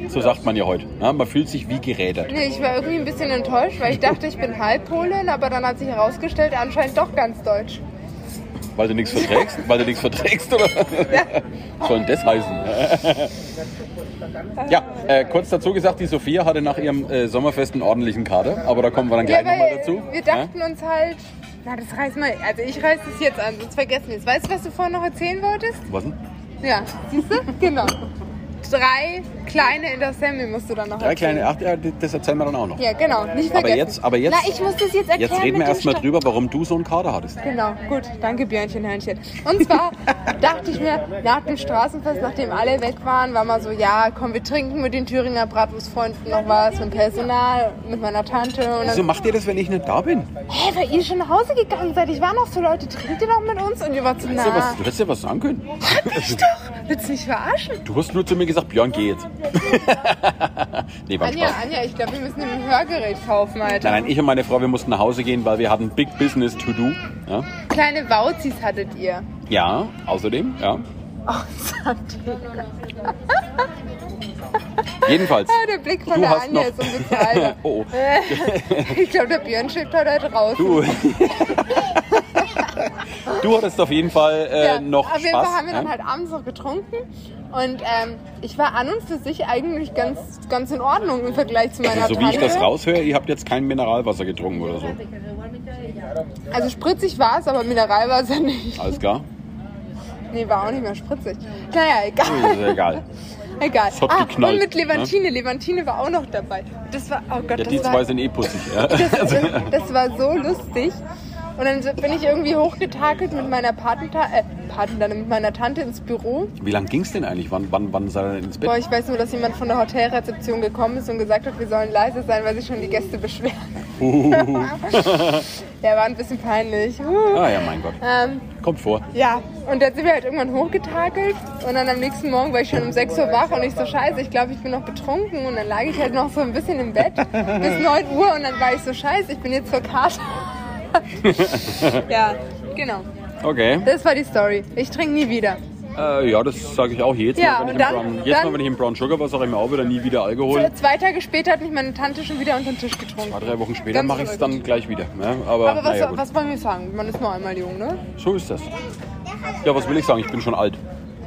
So sagt man ja heute. Ja? Man fühlt sich wie gerädert. Nee, ich war irgendwie ein bisschen enttäuscht, weil ich dachte, ich bin Halbpolin, aber dann hat sich herausgestellt, anscheinend doch ganz deutsch. Weil du nichts verträgst? Weil du nichts verträgst, oder? Was soll denn das heißen? ja, äh, kurz dazu gesagt, die Sophia hatte nach ihrem äh, Sommerfest einen ordentlichen Kader, aber da kommen wir dann gleich nochmal dazu. wir dachten uns halt, na, das reiß mal, also ich reiß das jetzt an, sonst vergessen wir es. Weißt du, was du vorhin noch erzählen wolltest? Ja? Was denn? Ja, siehst du? Genau. Drei kleine in der Semmel musst du dann noch Drei erzählen. kleine, ach, ja, das erzählen wir dann auch noch. Ja, genau, nicht aber vergessen. jetzt, aber jetzt, Na, ich muss das jetzt erklären. jetzt reden mit wir dem erstmal Sta- drüber, warum du so einen Kader hattest. Genau, gut, danke Björnchen, Hörnchen. Und zwar [LAUGHS] dachte ich mir, nach dem Straßenfest, nachdem alle weg waren, war mal so, ja, komm, wir trinken mit den Thüringer Bratwurstfreunden noch was, mit dem Personal, mit meiner Tante. Und Wieso dann, macht ihr das, wenn ich nicht da bin? hä, weil ihr schon nach Hause gegangen seid. Ich war noch so, Leute, trinkt ihr noch mit uns? Und ihr wart so, na, du hättest ja was sagen können. ich doch, willst du mich verarschen? Du hast nur zu mir gesagt, Björn, geh jetzt. [LAUGHS] nee, war Anja, Spaß. Anja, ich glaube, wir müssen ein Hörgerät kaufen, Alter. Nein, nein, ich und meine Frau, wir mussten nach Hause gehen, weil wir hatten Big Business to do. Ja, Kleine Wauzis hattet ihr. ja außerdem, ja. Oh, [LAUGHS] Santi. Jedenfalls. Ah, der Blick von Du der hast Anja noch- ist albern. [LAUGHS] Oh. Äh, Ich glaube, der Björn steht heute da draußen. Du. [LAUGHS] du hattest auf jeden Fall äh, Ja, noch auf jeden Spaß. Fall haben wir dann ja? halt abends noch getrunken und ähm, ich war an und für sich eigentlich ganz, ganz in Ordnung im Vergleich zu meiner also, so wie ich das raushöre, ihr habt jetzt kein Mineralwasser getrunken oder so. Also spritzig war es, aber Mineralwasser nicht. Alles klar? Nee, war auch nicht mehr spritzig. Naja, egal. Ist ja egal. Egal. Es hat ah, geknallt, und mit Levantine. Levantine war auch noch dabei. Das war, oh Gott, Ja, das die war, zwei sind eh pussig. Ja. das, [LAUGHS] das war so lustig. Und dann bin ich irgendwie hochgetakelt mit meiner Patentante, äh, Patentante, mit meiner Tante ins Büro. Wie lang ging's denn eigentlich? Wann, wann, wann sei er denn ins Bett? Boah, ich weiß nur, dass jemand von der Hotelrezeption gekommen ist und gesagt hat, wir sollen leise sein, weil sich schon die Gäste beschweren. [LAUGHS] Der war ein bisschen peinlich. Uh. Ah ja, mein Gott. Ähm, Kommt vor. ja, und dann sind wir halt irgendwann hochgetakelt und dann am nächsten Morgen war ich schon um 6 Uhr wach und ich so, scheiße, ich glaube, ich bin noch betrunken und dann lag ich halt noch so ein bisschen im Bett [LAUGHS] bis 9 Uhr und dann war ich so, scheiße, ich bin jetzt zur Karte. [LAUGHS] ja, genau. Okay. Das war die Story. Ich trinke nie wieder. Äh, ja, das sage ich auch jedes Ja, Mal, wenn und ich, im dann- Brown, jedes dann- Mal, wenn ich im Brown Sugar war, sage ich mir auch wieder nie wieder Alkohol. Zwei Tage später hat mich meine Tante schon wieder unter den Tisch getrunken. Zwei, drei Wochen später mache ich es dann gleich wieder. Ja, aber Aber was, naja, was wollen wir sagen? Man ist nur einmal jung, ne? So ist das. Ja, was will ich sagen? Ich bin schon alt.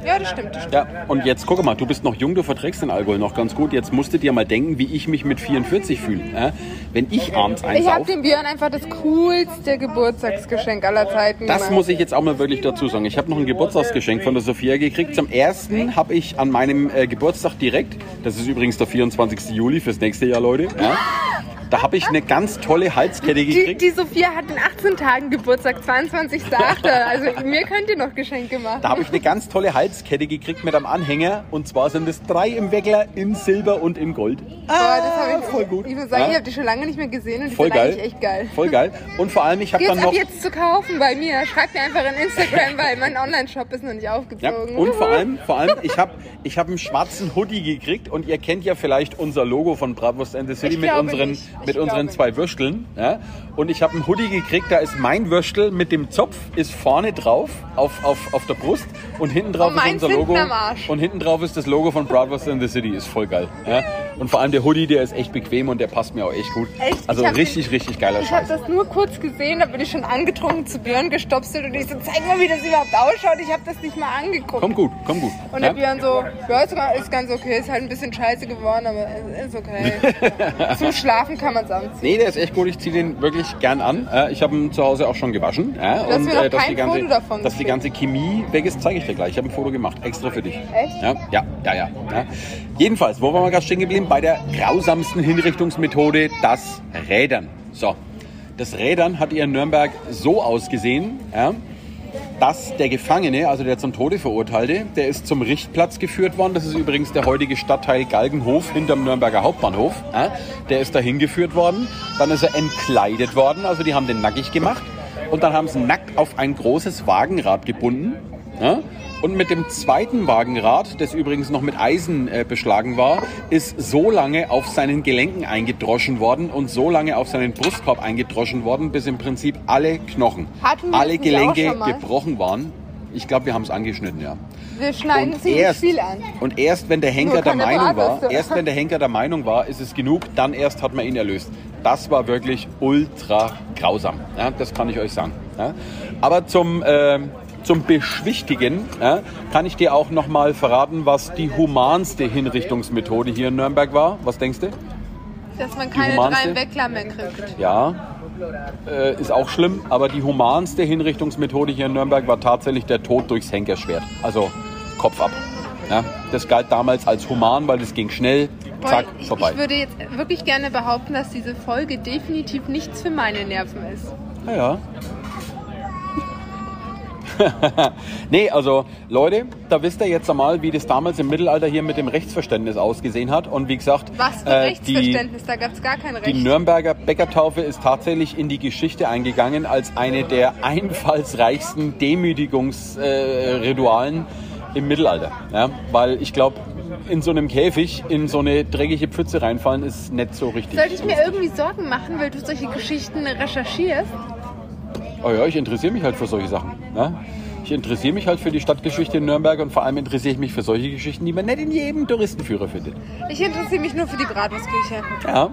Ja, das stimmt. Das stimmt. Ja, und jetzt guck mal, du bist noch jung, du verträgst den Alkohol noch ganz gut. Jetzt musst du dir mal denken, wie ich mich mit 44 fühle. Ja? Wenn ich abends eins Ich habe dem Björn einfach das coolste Geburtstagsgeschenk aller Zeiten das gemacht. muss ich jetzt auch mal wirklich dazu sagen. Ich habe noch ein Geburtstagsgeschenk von der Sophia gekriegt. Zum ersten habe ich an meinem äh, Geburtstag direkt, das ist übrigens der 24. Juli fürs nächste Jahr, Leute, ja, da habe ich eine ganz tolle Halskette die, gekriegt. die Sophia hat in 18 Tagen Geburtstag, 22.8. [LAUGHS] Also mir könnt ihr noch Geschenke machen. Da habe ich eine ganz tolle Halskette gekriegt mit einem Anhänger. Und zwar sind es drei im Weckler in Silber und in Gold. Boah, das hab ich, voll gut. Ich muss sagen, Ja. ich habe die schon lange nicht mehr gesehen und die Voll geil. echt geil. Voll geil. Und vor allem, ich habe dann ab noch. jetzt zu kaufen bei mir. Schreibt mir einfach in Instagram, weil mein Online-Shop ist noch nicht Ja, aufgezogen. und vor allem, [LAUGHS] vor allem ich habe ich hab einen schwarzen Hoodie gekriegt und ihr kennt ja vielleicht unser Logo von Bratwurst and the City Ich mit unseren, nicht. Ich mit unseren zwei Würsteln. Ja? Und ich habe einen Hoodie gekriegt, da ist mein Würstel mit dem Zopf, ist vorne drauf auf, auf, auf der Brust und hinten drauf Und ist unser Logo. Und hinten drauf ist das Logo von Bratwurst and the City. Ist voll geil. Ja? Und vor allem der Hoodie, der ist echt bequem und der passt mir auch echt gut. Echt? Also richtig, richtig geiler Ich habe Scheiß. das nur kurz gesehen, da bin ich schon angetrunken zu Björn gestopselt und ich so, zeig mal, wie das überhaupt ausschaut. Ich habe das nicht mal angeguckt. Komm gut, komm gut. Und ja? der Björn so, ja, ist, ga- ist ganz okay, ist halt ein bisschen scheiße geworden, aber ist okay. [LAUGHS] Zum Schlafen kann man es anziehen. Nee, der ist echt gut. Ich ziehe den wirklich gern an. Äh, Ich habe ihn zu Hause auch schon gewaschen. Ja, hast mir noch dass kein die ganze, Foto davon dass die ganze Chemie weg ist, zeige ich dir gleich. Ich habe ein Foto gemacht, extra für dich. Echt? Ja, ja, ja, ja. ja. Jedenfalls, wo waren wir gerade stehen geblieben? Bei der grausamsten Hinrichtungsmethode, das Rädern. So, das Rädern hat ihr in Nürnberg so ausgesehen, ja, dass der Gefangene, also der zum Tode verurteilte, der ist zum Richtplatz geführt worden. Das ist übrigens der heutige Stadtteil Galgenhof hinterm Nürnberger Hauptbahnhof. Ja, der ist dahin geführt worden. Dann ist er entkleidet worden, also die haben den nackig gemacht. Und dann haben sie nackt auf ein großes Wagenrad gebunden. Ja, und mit dem zweiten Wagenrad, das übrigens noch mit Eisen äh, beschlagen war, ist so lange auf seinen Gelenken eingedroschen worden und so lange auf seinen Brustkorb eingedroschen worden, bis im Prinzip alle Knochen, alle Gelenke gebrochen waren. Ich glaube, wir haben es angeschnitten, ja. Wir schneiden Und erst, viel an. und erst wenn der Henker der Meinung war, erst wenn der Henker der Meinung war, ist es genug, dann erst hat man ihn erlöst. Das war wirklich ultra grausam. Ja, das kann ich euch sagen. Ja. Aber zum, ähm, zum Beschwichtigen ja, kann ich dir auch noch mal verraten, was die humanste Hinrichtungsmethode hier in Nürnberg war. Was denkst du? Dass man keine drei Weckler mehr kriegt. Ja, äh, ist auch schlimm, aber die humanste Hinrichtungsmethode hier in Nürnberg war tatsächlich der Tod durchs Henkerschwert. Also Kopf ab. Ja, das galt damals als human, weil es ging schnell, zack, ich, vorbei. ich würde jetzt wirklich gerne behaupten, dass diese Folge definitiv nichts für meine Nerven ist. Ja, ja. [LAUGHS] nee, also Leute, da wisst ihr jetzt einmal, wie das damals im Mittelalter hier mit dem Rechtsverständnis ausgesehen hat. Und wie gesagt, Was für äh, die, Rechtsverständnis, da gab es gar kein Die Recht. Nürnberger Bäckertaufe ist tatsächlich in die Geschichte eingegangen als eine der einfallsreichsten Demütigungsritualen im Mittelalter. Ja? Weil ich glaube, in so einem Käfig in so eine dreckige Pfütze reinfallen ist nicht so richtig. Sollte ich mir irgendwie Sorgen machen, weil du solche Geschichten recherchierst? Oh ja, ich interessiere mich halt für solche Sachen. Ja? Ich interessiere mich halt für die Stadtgeschichte in Nürnberg und vor allem interessiere ich mich für solche Geschichten, die man nicht in jedem Touristenführer findet. Ich interessiere mich nur für die Bratwurstküche. Ja.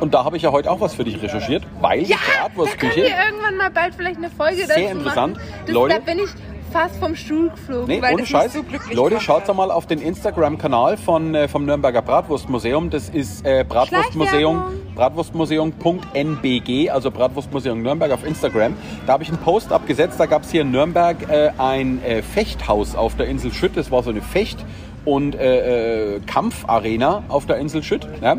Und da habe ich ja heute auch was für dich recherchiert, weil die Ja, da können Bratwurstküche. wir irgendwann mal bald vielleicht eine Folge Sehr dazu interessant. machen. Das, Leute- Da bin ich fast vom Stuhl geflogen, Nee, weil ohne Scheiß. so Leute, schaut hat. doch mal auf den Instagram-Kanal von, äh, vom Nürnberger Bratwurstmuseum. Das ist äh, Bratwurstmuseum. Bratwurstmuseum.nbg, also Bratwurstmuseum Nürnberg auf Instagram. Da habe ich einen Post abgesetzt. Da gab es hier in Nürnberg äh, ein äh, Fechthaus auf der Insel Schütt. Das war so eine Fecht- und äh, äh, Kampfarena auf der Insel Schütt. Ja?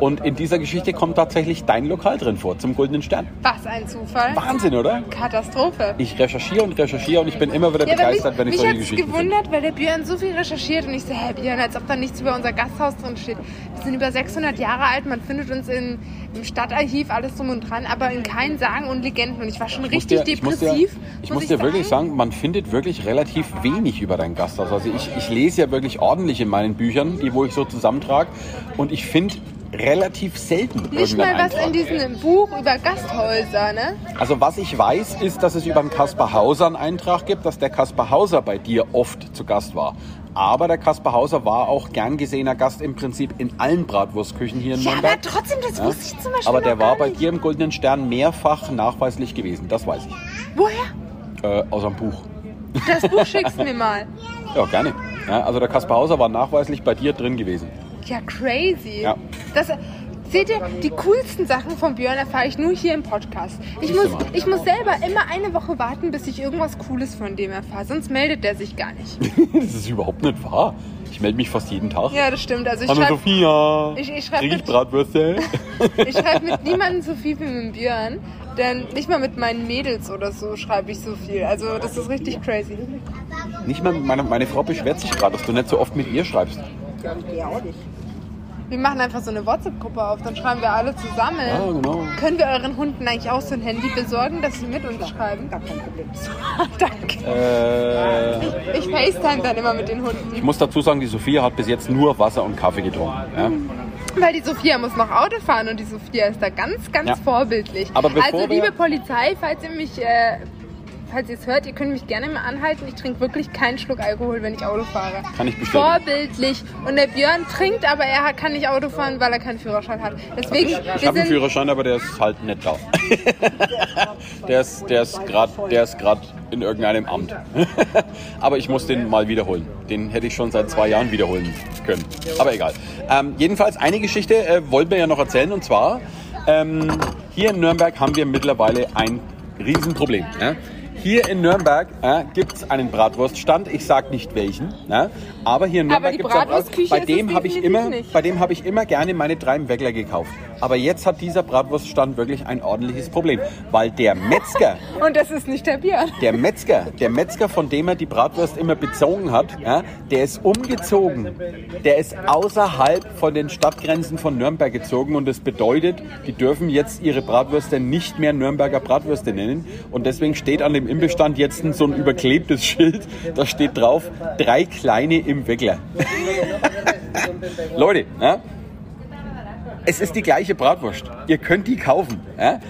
Und in dieser Geschichte kommt tatsächlich dein Lokal drin vor, zum Goldenen Stern. Was ein Zufall. Wahnsinn, oder? Katastrophe. Ich recherchiere und recherchiere und ich bin immer wieder Ja, begeistert, mich, wenn ich mich solche Geschichten finde. gewundert, weil der Björn so viel recherchiert und ich so, hä Björn, als ob da nichts über unser Gasthaus drin steht. Wir sind über 600 Jahre alt, man findet uns in, im Stadtarchiv, alles drum und dran, aber in keinen Sagen und Legenden und ich war schon Ich muss richtig dir- ich muss dir, depressiv. ich muss dir wirklich sagen, man findet wirklich relativ wenig über dein Gasthaus. Also ich, ich lese ja wirklich ordentlich in meinen Büchern, die wo ich so zusammentrage. Und ich finde relativ selten Nicht mal was in Eintrag. diesem Buch über Gasthäuser, ne? Also was ich weiß, ist, dass es über den Kaspar Hauser einen Eintrag gibt, dass der Kaspar Hauser bei dir oft zu Gast war. Aber der Kaspar Hauser war auch gern gesehener Gast im Prinzip in allen Bratwurstküchen hier in Ja, aber Nürnberg. trotzdem, das Ja? wusste ich zum Beispiel Aber der war bei dir im Goldenen Stern mehrfach nachweislich gewesen, das weiß ich. Woher? Äh, aus einem Buch. Das Buch [LAUGHS] schickst du mir mal. Ja, gerne. Ja, also der Kaspar Hauser war nachweislich bei dir drin gewesen. Ja, crazy. Ja. Das, seht ihr, die coolsten Sachen von Björn erfahre ich nur hier im Podcast. Ich muss, ich muss selber immer eine Woche warten, bis ich irgendwas Cooles von dem erfahre. Sonst meldet der sich gar nicht. [LAUGHS] das ist überhaupt nicht wahr. Ich melde mich fast jeden Tag. Ja, das stimmt. Also ich Hallo schreibe Sophia. Ich- ich schreib Krieg ich mit- Bratwürste? [LAUGHS] ich schreib mit niemandem so viel wie mit dem Björn. Denn nicht mal mit meinen Mädels oder so schreibe ich so viel. Also das ist richtig crazy. nicht mal meine, meine Frau beschwert sich gerade, dass du nicht so oft mit ihr schreibst. Wir machen einfach so eine WhatsApp-Gruppe auf, dann schreiben wir alle zusammen. Ja, genau. Können wir euren Hunden eigentlich auch so ein Handy besorgen, dass sie mit uns schreiben? Gar kein Problem. [LAUGHS] Danke. Äh, Ich FaceTime dann immer mit den Hunden. ich muss dazu sagen, die Sophia hat bis jetzt nur Wasser und Kaffee getrunken. Ja? Weil die Sophia muss noch Auto fahren und die Sophia ist da ganz, ganz Ja. vorbildlich. Aber bevor also liebe Polizei, falls ihr mich, äh, falls ihr es hört, ihr könnt mich gerne mal anhalten. Ich trinke wirklich keinen Schluck Alkohol, wenn ich Auto fahre. Kann ich bestätigen. Vorbildlich. Und der Björn trinkt, aber er kann nicht Auto fahren, weil er keinen Führerschein hat. Deswegen, Ich habe einen Führerschein, aber der ist halt nicht da. [LAUGHS] der ist, der ist gerade in irgendeinem Amt. [LAUGHS] aber ich muss den mal wiederholen. Den hätte ich schon seit zwei Jahren wiederholen können. Aber egal. Ähm, jedenfalls eine Geschichte äh, wollten wir ja noch erzählen und zwar ähm, hier in Nürnberg haben wir mittlerweile ein Riesenproblem. Ja? Hier in Nürnberg äh, gibt es einen Bratwurststand. Ich sage nicht welchen, ja? aber hier in Nürnberg gibt es einen Bratwurstküche Bei dem habe ich immer, nicht. bei dem habe ich immer gerne meine drei Weckler gekauft. Aber jetzt hat dieser Bratwurststand wirklich ein ordentliches Problem, weil der Metzger, [LAUGHS] und das ist nicht der Björn. der Metzger, der Metzger, von dem er die Bratwurst immer bezogen hat, ja, der ist umgezogen. Der ist außerhalb von den Stadtgrenzen von Nürnberg gezogen und das bedeutet, die dürfen jetzt ihre Bratwürste nicht mehr Nürnberger Bratwürste nennen und deswegen steht an dem Imbestand jetzt so ein überklebtes Schild, da steht drauf, drei kleine im Weckler. [LAUGHS] Leute, ja, es ist die gleiche Bratwurst. Ihr könnt die kaufen. Ja?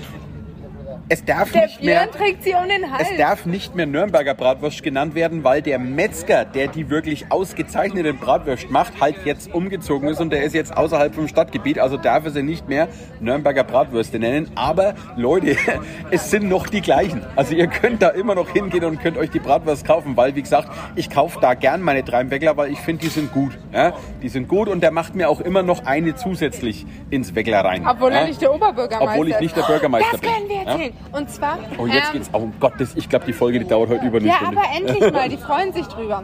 Es darf Der nicht mehr. Björn trägt sie um den Hals. Es darf nicht mehr Nürnberger Bratwurst genannt werden, weil der Metzger, der die wirklich ausgezeichneten Bratwurst macht, halt jetzt umgezogen ist und der ist jetzt außerhalb vom Stadtgebiet, also darf er sie nicht mehr Nürnberger Bratwürste nennen. Aber Leute, [LAUGHS] es sind noch die gleichen. Also ihr könnt da immer noch hingehen und könnt euch die Bratwurst kaufen, weil wie gesagt, ich kaufe da gern meine drei Weckler, weil ich finde, die sind gut. Ja? Die sind gut und der macht mir auch immer noch eine zusätzlich ins Weckler rein. Obwohl ja? er nicht der Oberbürgermeister Obwohl ich ist. nicht der Bürgermeister Das bin. können wir Ja? Und zwar. Oh, jetzt ähm, geht's. Oh Gott, das, ich glaube, die Folge die dauert heute über eine Ja, Stunde. aber endlich mal, die freuen sich drüber.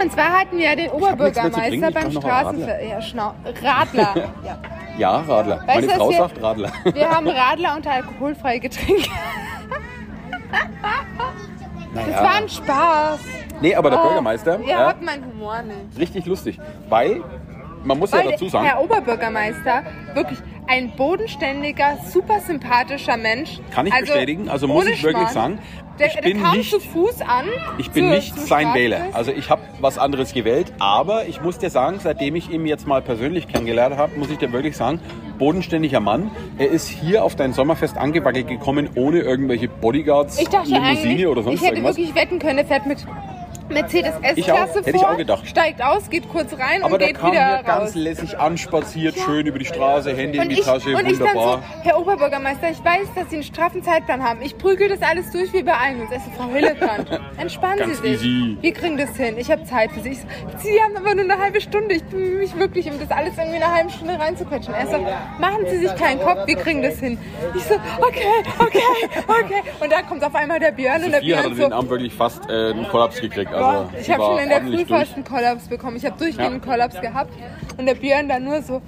Und zwar hatten wir ja den Oberbürgermeister beim brauch noch einen Straßenver... Ja, Schnau Radler. Ja. [LAUGHS] Ja, Radler. Weißt Meine Frau wir- sagt Radler. [LAUGHS] Wir haben [LAUGHS] Radler und alkoholfreie Getränke. Das war ein Spaß. Nee, aber der Oh, Bürgermeister, Ihr ja, habt meinen Humor nicht. richtig lustig. Weil, man muss Weil ja dazu sagen, Herr Oberbürgermeister, wirklich ein bodenständiger, super sympathischer Mensch. Kann ich bestätigen. Also muss ich wirklich Schmarrn. sagen, der, ich bin kam nicht- zu Fuß an. ich bin zu- nicht zu sein. Wähler. Also ich habe was anderes gewählt, aber ich muss dir sagen, seitdem ich ihn jetzt mal persönlich kennengelernt habe, muss ich dir wirklich sagen, bodenständiger Mann. Er ist hier auf dein Sommerfest angewackelt gekommen, ohne irgendwelche Bodyguards, Ich dachte Limousine oder sonst ich hätte irgendwas. wirklich wetten können, er fährt mit Mercedes S-Klasse hätte vor, ich auch gedacht. steigt aus, geht kurz rein Aber und geht wieder raus. ganz lässig anspaziert, schön über die Straße, in Und die ich, Tasche, und ich dann so, wunderbar. Herr Oberbürgermeister, ich weiß, dass Sie einen straffen Zeitplan haben. Ich prügel das alles durch, wir beeilen uns. Es ist Frau Hillebrand. [LAUGHS] Entspannen Ganz Sie sich. easy. Wir kriegen das hin. Ich habe Zeit für Sie. Ich so, Sie haben aber nur eine halbe Stunde. Ich bemühe mich wirklich, um das alles irgendwie in einer halben Stunde reinzuquetschen. Er so, machen Sie sich keinen Kopf, wir kriegen das hin. Ich so, okay, okay, okay. Und dann kommt auf einmal der Björn und der Hier hat er Björn den so, Arm wirklich fast äh, einen Kollaps gekriegt. und Boah, ich die habe schon in der Früh fast einen Kollaps bekommen. Ich habe durchgehend einen Kollaps gehabt. Und der Björn dann nur so,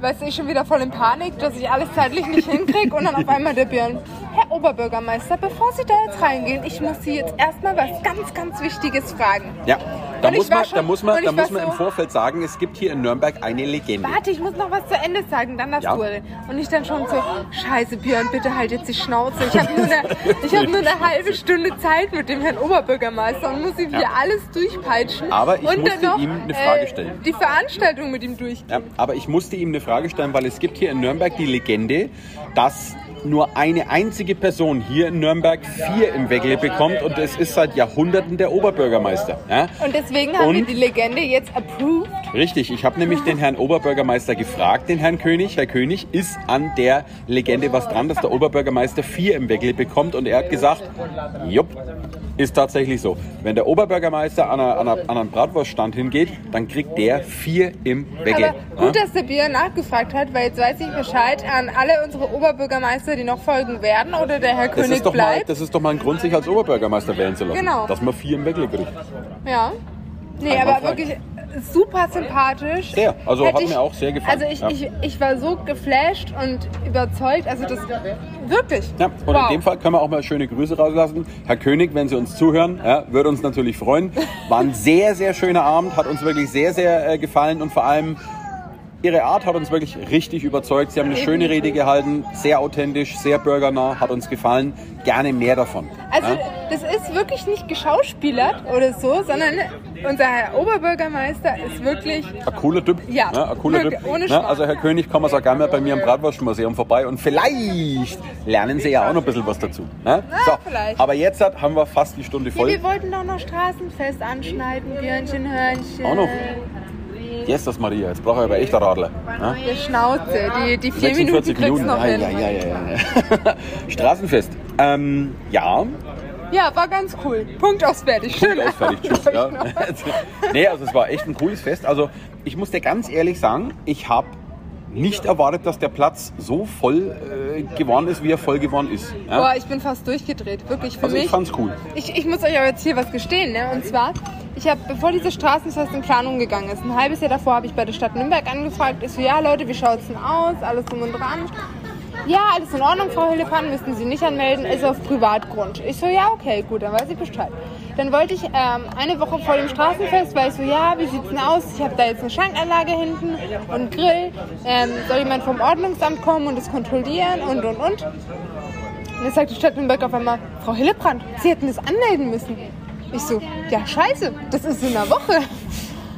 weißt du, ich schon wieder voll in Panik, dass ich alles zeitlich nicht hinkriege. Und dann auf einmal der Björn, Herr Oberbürgermeister, bevor Sie da jetzt reingehen, ich muss Sie jetzt erstmal was ganz, ganz Wichtiges fragen. Ja, da muss man, schon- da muss man, da muss man im so- Vorfeld sagen, es gibt hier in Nürnberg eine Legende. Warte, ich muss noch was zu Ende sagen, dann darfst Ja. du. Und ich dann schon so, scheiße Björn, bitte halt jetzt die Schnauze. Ich habe nur, hab nur eine [LAUGHS] halbe Stunde Zeit mit dem Herrn Oberbürgermeister und muss ihm hier Ja. alles durchpeitschen. Aber ich und musste dann noch, ihm eine Frage äh, stellen. Die Veranstaltung mit ihm durchgehen. Ja, aber ich musste ihm eine Frage stellen, weil es gibt hier in Nürnberg die Legende, dass nur eine einzige Person hier in Nürnberg vier im Weckle bekommt und es ist seit Jahrhunderten der Oberbürgermeister. Ja? Und deswegen haben Und? wir die Legende jetzt approved. Richtig, ich habe nämlich den Herrn Oberbürgermeister gefragt, den Herrn König. Herr König, ist an der Legende was dran, dass der Oberbürgermeister vier im Weckle bekommt? Und er hat gesagt, jupp, ist tatsächlich so. Wenn der Oberbürgermeister an, einer, an, einer, an einen Bratwurststand hingeht, dann kriegt der vier im Weckle. Aber gut, dass der Björn nachgefragt hat, weil jetzt weiß ich Bescheid an alle unsere Oberbürgermeister, die noch folgen werden oder der Herr das, König ist doch mal, bleibt. das ist doch mal ein Grund, sich als Oberbürgermeister wählen zu lassen. Genau. Dass man vier im Weckle kriegt. Ja. Nee, Einwandfrei. aber wirklich super sympathisch. Sehr. Also Hätte hat mir auch sehr gefallen. Also ich, Ja. ich, ich war so geflasht und überzeugt. Also das wirklich. Ja, und wow. in dem Fall können wir auch mal schöne Grüße rauslassen. Herr König, wenn Sie uns zuhören, ja, würde uns natürlich freuen. War ein sehr, sehr schöner Abend, hat uns wirklich sehr, sehr äh, gefallen und vor allem Ihre Art hat uns wirklich richtig überzeugt. Sie haben eine schöne Rede gehalten, sehr authentisch, sehr bürgernah, hat uns gefallen. Gerne mehr davon. Also ja. das ist wirklich nicht geschauspielert oder so, sondern unser Herr Oberbürgermeister ist wirklich Ein cooler Typ. Ja, Ne, ein cooler Typ. ohne Ne, Schmarrn. also Herr König, kommen Sie auch gerne mal bei mir im Bratwurstmuseum vorbei und vielleicht lernen Sie ja auch noch ein bisschen was dazu. Ne? So, vielleicht. aber jetzt haben wir fast die Stunde Ja, voll. wir wollten doch noch Straßenfest anschneiden, Björnchen, Hörnchen. Auch noch? Yes, das Maria. Jetzt brauche ich aber echt ein Radler. Ne? Der Schnauze, die, die vier Minuten 46 kriegst Minuten. noch Ja, hin. ja, ja, ja, ja. [LAUGHS] Straßenfest. Ähm, ja, Ja, war ganz cool. Punkt aus fertig. Schön. aus, fertig, [LAUGHS] tschüss. Ja. [LAUGHS] nee, also es war echt ein cooles Fest. Also ich muss dir ganz ehrlich sagen, ich habe nicht erwartet, dass der Platz so voll äh, geworden ist, wie er voll geworden ist. Ja? Boah, ich bin fast durchgedreht. Wirklich, für Also ich mich. fand's cool. Ich, ich muss euch aber jetzt hier was gestehen, ne? Und zwar, ich habe, bevor dieses Straßenfest in Planung gegangen ist, ein halbes Jahr davor habe ich bei der Stadt Nürnberg angefragt. Ich so, ja Leute, wie schaut's denn aus? Alles drum und dran. Ja, alles in Ordnung, Frau Hillepan, müssten Sie nicht anmelden, ist auf Privatgrund. Ich so, ja, okay, gut, dann weiß ich Bescheid. Dann wollte ich ähm, eine Woche vor dem Straßenfest, weil ich so, ja, wie sieht's denn aus? Ich habe da jetzt eine Schankanlage hinten und einen Grill. Ähm, soll jemand vom Ordnungsamt kommen und das kontrollieren und, und, und. Und dann sagt die Stadt Nürnberg auf einmal, Frau Hillebrand, Sie hätten das anmelden müssen. Ich so, ja scheiße, das ist in einer Woche.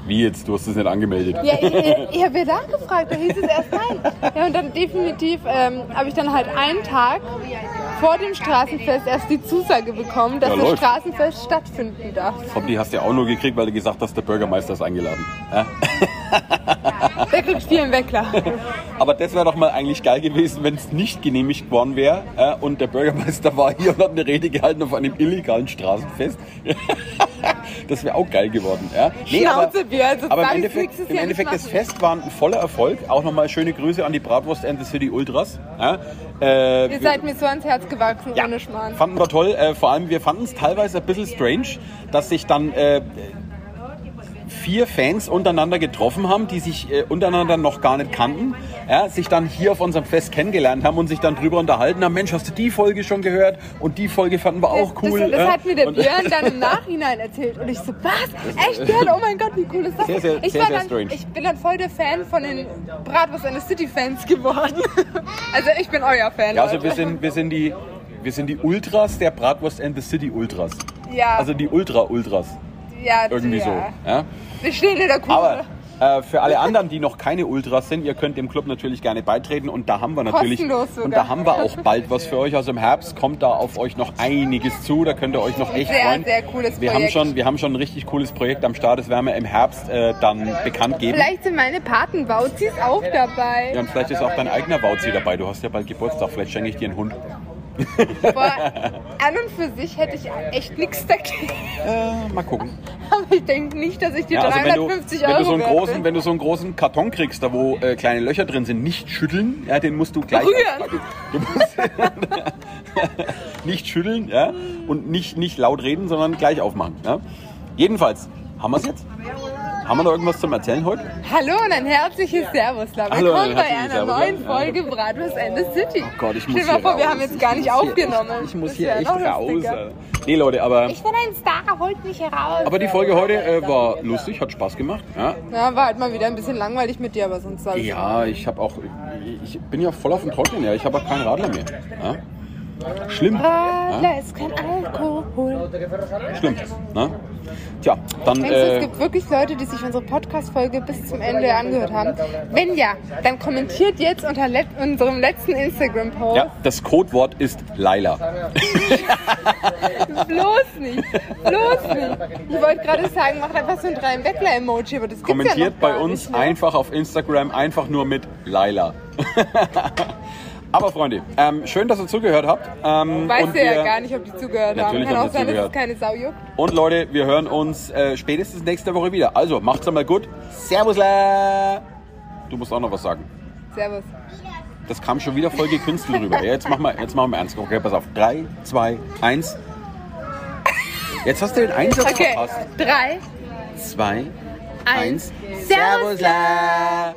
Wie jetzt? Du hast es nicht angemeldet. Ja, ich, ich, ich habe ja nachgefragt, da hieß es erst nein. Ja, und dann definitiv ähm, habe ich dann halt einen Tag vor dem Straßenfest erst die Zusage bekommen, dass Ja, das läuft. Straßenfest stattfinden darf. Aber die hast du ja auch nur gekriegt, weil du gesagt hast, der Bürgermeister ist eingeladen. Ja? [LAUGHS] Der kriegt vielen Weckler. Aber das wäre doch mal eigentlich geil gewesen, wenn es nicht genehmigt worden wäre äh, und der Bürgermeister war hier und hat eine Rede gehalten auf einem illegalen Straßenfest. [LAUGHS] das wäre auch geil geworden. Ja? Schnauze, Björn, sonst aber im Endeffekt, im Endeffekt das Fest war ein voller Erfolg. Auch nochmal schöne Grüße an die Bratwurst and the City Ultras. Ja? Äh, Ihr seid mir so ans Herz gewachsen, ja, ohne Schmarrn. fanden wir toll. Äh, vor allem, wir fanden es teilweise ein bisschen strange, dass sich dann äh, vier Fans untereinander getroffen haben, die sich äh, untereinander noch gar nicht kannten, ja, sich dann hier auf unserem Fest kennengelernt haben und sich dann drüber unterhalten haben, Mensch, hast du die Folge schon gehört? Und die Folge fanden wir auch cool. Das, das ja. hat mir der Björn dann im [LAUGHS] Nachhinein erzählt. Und ich so, was? Echt, Björn? Oh mein Gott, wie cool ist das? Sehr, sehr, ich, sehr, sehr dann, strange. ich bin dann voll der Fan von den Bratwurst and the City Fans geworden. [LAUGHS] Also ich bin euer Fan. Ja, also wir sind, wir sind die... Wir sind die Ultras der Bratwurst and the City Ultras. Ja. Also die Ultra-Ultras. Ja, Irgendwie ja. so. Ja? Wir stehen in der Kurve. Aber äh, für alle anderen, die noch keine Ultras sind, ihr könnt dem Club natürlich gerne beitreten und da haben wir natürlich und da haben wir auch bald was für euch. Also im Herbst kommt da auf euch noch einiges zu. Da könnt ihr euch noch echt Sehr, freuen. sehr cooles wir haben Projekt. schon, wir haben schon ein richtig cooles Projekt am Start. Das werden wir im Herbst äh, dann bekannt geben. Vielleicht sind meine Patenbauzis auch dabei. Ja, und vielleicht ist auch dein eigener Wauzi dabei. Du hast ja bald Geburtstag. Vielleicht schenke ich dir einen Hund. Aber an und für sich hätte ich echt nichts dagegen. Äh, mal gucken. Aber ich denke nicht, dass ich die Ja, also wenn du, 350 wenn, Euro du so einen großen, wenn du so einen großen Karton kriegst, da wo äh, kleine Löcher drin sind, nicht schütteln, ja, den musst du gleich Rühren. Du musst [LAUGHS] nicht schütteln ja, und nicht, nicht laut reden, sondern gleich aufmachen. Ja. Jedenfalls, haben wir es jetzt? Haben wir noch irgendwas zum Erzählen heute? Hallo und ein herzliches Servus, ein Willkommen bei einer Servus, neuen ja. Folge Bratwurst and the City. Oh Gott, ich muss Stell dir mal hier vor, wir raus. haben jetzt gar Ich nicht muss hier aufgenommen. Echt, ich muss Das hier echt raus. lustiger. Nee, Leute, aber, Ich bin ein Star, holt mich heraus. aber die Folge heute äh, war lustig, hat Spaß gemacht. Ja, Ja, war halt mal wieder ein bisschen langweilig mit dir, aber sonst ja ich habe auch, ich bin ja voll auf dem Trocknen, ja. Ich habe auch keinen Radler mehr. Ja? Schlimm. Radler ist kein Alkohol. Schlimm. Ne? Tja, dann. Denkst du, es Äh, gibt wirklich Leute, die sich unsere Podcast-Folge bis zum Ende angehört haben? Wenn ja, dann kommentiert jetzt unter let unserem letzten Instagram-Post. ja, das Codewort ist Laila. [LAUGHS] Bloß nicht. Bloß nicht. Ich wollte gerade sagen, macht einfach so ein drei weckler emoji aber das gibt's ja Kommentiert noch bei uns nicht, ne? einfach auf Instagram einfach nur mit Laila. [LAUGHS] Aber Freunde, ähm, schön, dass ihr zugehört habt. Ähm, Weißt du ja gar nicht, ob die zugehört Natürlich haben. Kann haben auch sein, dass es zugehört. keine Sau juckt. Und Leute, wir hören uns äh, spätestens nächste Woche wieder. Also, macht's einmal gut. Servusla! Du musst auch noch was sagen. Servus. Das kam schon wieder voll gekünstelt rüber. Ja, Jetzt machen wir, jetzt machen wir ernst. Okay, pass auf. 3, 2, 1. Jetzt hast du den Einsatz Okay, verpasst. drei, 2, eins. 1. Servusla!